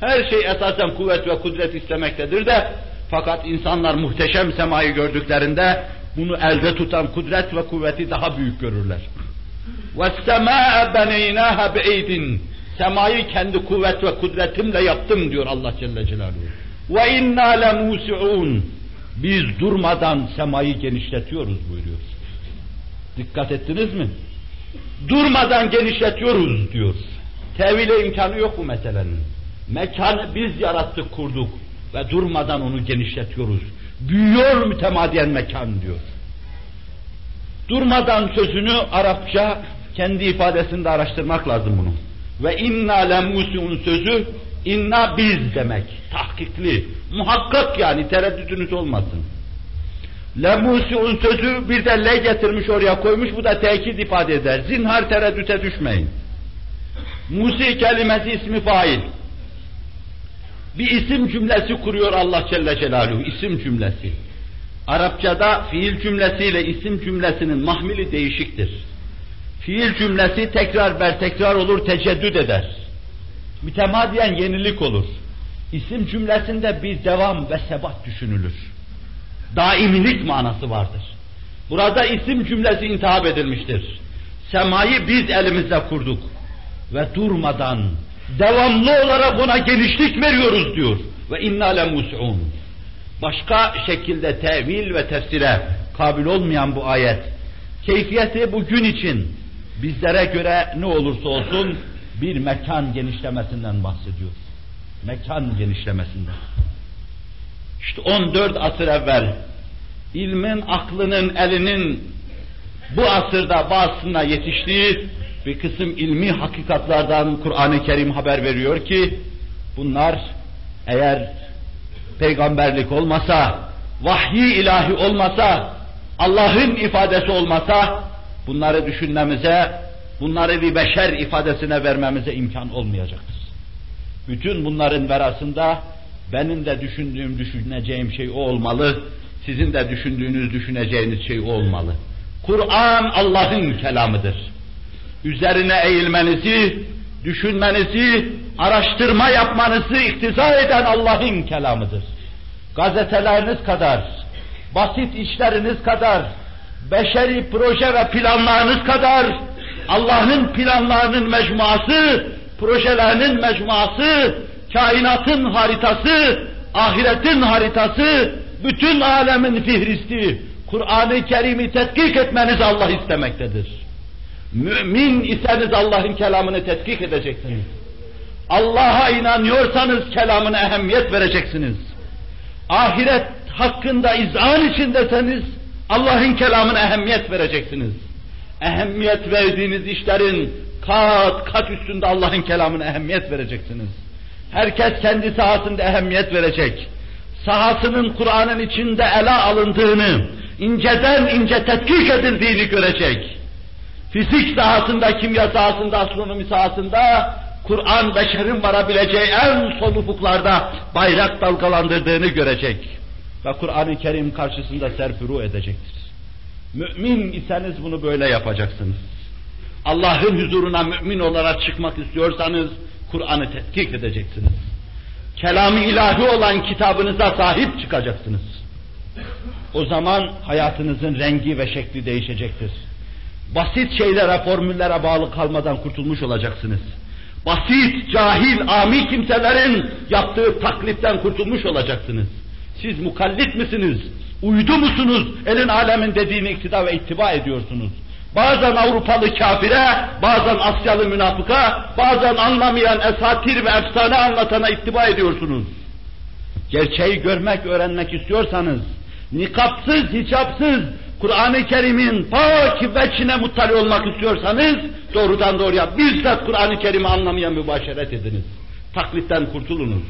Her şey esasen kuvvet ve kudret istemektedir de fakat insanlar muhteşem semayı gördüklerinde bunu elde tutan kudret ve kuvveti daha büyük görürler. وَالسَّمَاءَ بَنَيْنَاهَا بِاَيْدٍ Semayı kendi kuvvet ve kudretimle yaptım diyor Allah Celle Celaluhu. Ve inna lemusiun. Biz durmadan semayı genişletiyoruz buyuruyor. Dikkat ettiniz mi? Durmadan genişletiyoruz diyor. Tevile imkanı yok bu meselenin. Mekanı biz yarattık, kurduk ve durmadan onu genişletiyoruz. Büyüyor mütemadiyen mekan diyor. Durmadan sözünü Arapça kendi ifadesinde araştırmak lazım bunu. Ve inna lemusun sözü inna biz demek. Tahkikli, muhakkak yani tereddütünüz olmasın. Lemusiun sözü bir de le getirmiş oraya koymuş bu da tekit ifade eder. Zinhar tereddüte düşmeyin. Musi kelimesi ismi fail. Bir isim cümlesi kuruyor Allah Celle Celaluhu, isim cümlesi. Arapçada fiil cümlesiyle isim cümlesinin mahmili değişiktir. Fiil cümlesi tekrar ber tekrar olur, teceddüd eder. Mütemadiyen yenilik olur. İsim cümlesinde bir devam ve sebat düşünülür. Daimilik manası vardır. Burada isim cümlesi intihap edilmiştir. Semayı biz elimizle kurduk ve durmadan devamlı olarak ona genişlik veriyoruz diyor. Ve inna lemus'un. Başka şekilde tevil ve tefsire kabil olmayan bu ayet, keyfiyeti bugün için bizlere göre ne olursa olsun bir mekan genişlemesinden bahsediyor. Mekan genişlemesinden. İşte 14 asır evvel ilmin, aklının, elinin bu asırda bazısına yetiştiği bir kısım ilmi hakikatlardan Kur'an-ı Kerim haber veriyor ki bunlar eğer peygamberlik olmasa, vahyi ilahi olmasa, Allah'ın ifadesi olmasa bunları düşünmemize, bunları bir beşer ifadesine vermemize imkan olmayacaktır. Bütün bunların verasında benim de düşündüğüm, düşüneceğim şey o olmalı, sizin de düşündüğünüz, düşüneceğiniz şey o olmalı. Kur'an Allah'ın kelamıdır. Üzerine eğilmenizi, düşünmenizi, araştırma yapmanızı iktiza eden Allah'ın kelamıdır. Gazeteleriniz kadar, basit işleriniz kadar, beşeri proje ve planlarınız kadar Allah'ın planlarının mecmuası, projelerinin mecmuası, kainatın haritası, ahiretin haritası, bütün alemin fihristi, Kur'an-ı Kerim'i tetkik etmenizi Allah istemektedir. Mümin iseniz Allah'ın kelamını tetkik edeceksiniz. Allah'a inanıyorsanız kelamına ehemmiyet vereceksiniz. Ahiret hakkında izan içindeseniz Allah'ın kelamına ehemmiyet vereceksiniz. Ehemmiyet verdiğiniz işlerin kat kat üstünde Allah'ın kelamına ehemmiyet vereceksiniz. Herkes kendi sahasında ehemmiyet verecek. Sahasının Kur'an'ın içinde ele alındığını, inceden ince tetkik edildiğini görecek. Fizik sahasında, kimya sahasında, astronomi sahasında Kur'an beşerin varabileceği en son ufuklarda bayrak dalgalandırdığını görecek. Ve Kur'an-ı Kerim karşısında serfuru edecektir. Mümin iseniz bunu böyle yapacaksınız. Allah'ın huzuruna mümin olarak çıkmak istiyorsanız Kur'an'ı tetkik edeceksiniz. kelamı ilahi olan kitabınıza sahip çıkacaksınız. O zaman hayatınızın rengi ve şekli değişecektir. Basit şeylere, formüllere bağlı kalmadan kurtulmuş olacaksınız. Basit, cahil, ami kimselerin yaptığı taklitten kurtulmuş olacaksınız. Siz mukallit misiniz? Uydu musunuz? Elin alemin dediğini iktida ve ittiba ediyorsunuz. Bazen Avrupalı kafire, bazen Asyalı münafıka, bazen anlamayan esatir ve efsane anlatana ittiba ediyorsunuz. Gerçeği görmek, öğrenmek istiyorsanız, nikapsız, hicapsız, Kur'an-ı Kerim'in pak ve içine muttali olmak istiyorsanız, doğrudan doğruya bizzat Kur'an-ı Kerim'i anlamayan mübaşeret ediniz. Taklitten kurtulunuz.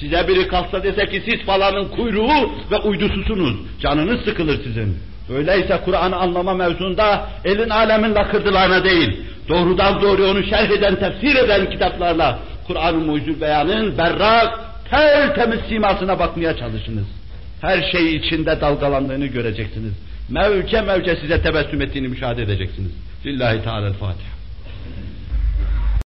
Size biri kalksa dese ki siz falanın kuyruğu ve uydususunuz. Canınız sıkılır sizin. Öyleyse Kur'an'ı anlama mevzunda elin alemin lakırdılarına değil, doğrudan doğruya onu şerh eden, tefsir eden kitaplarla Kur'an-ı Mucizül Beyan'ın berrak, tertemiz simasına bakmaya çalışınız. Her şey içinde dalgalandığını göreceksiniz. Mevke mevke size tebessüm ettiğini müşahede edeceksiniz. Lillahi Teala'l-Fatiha.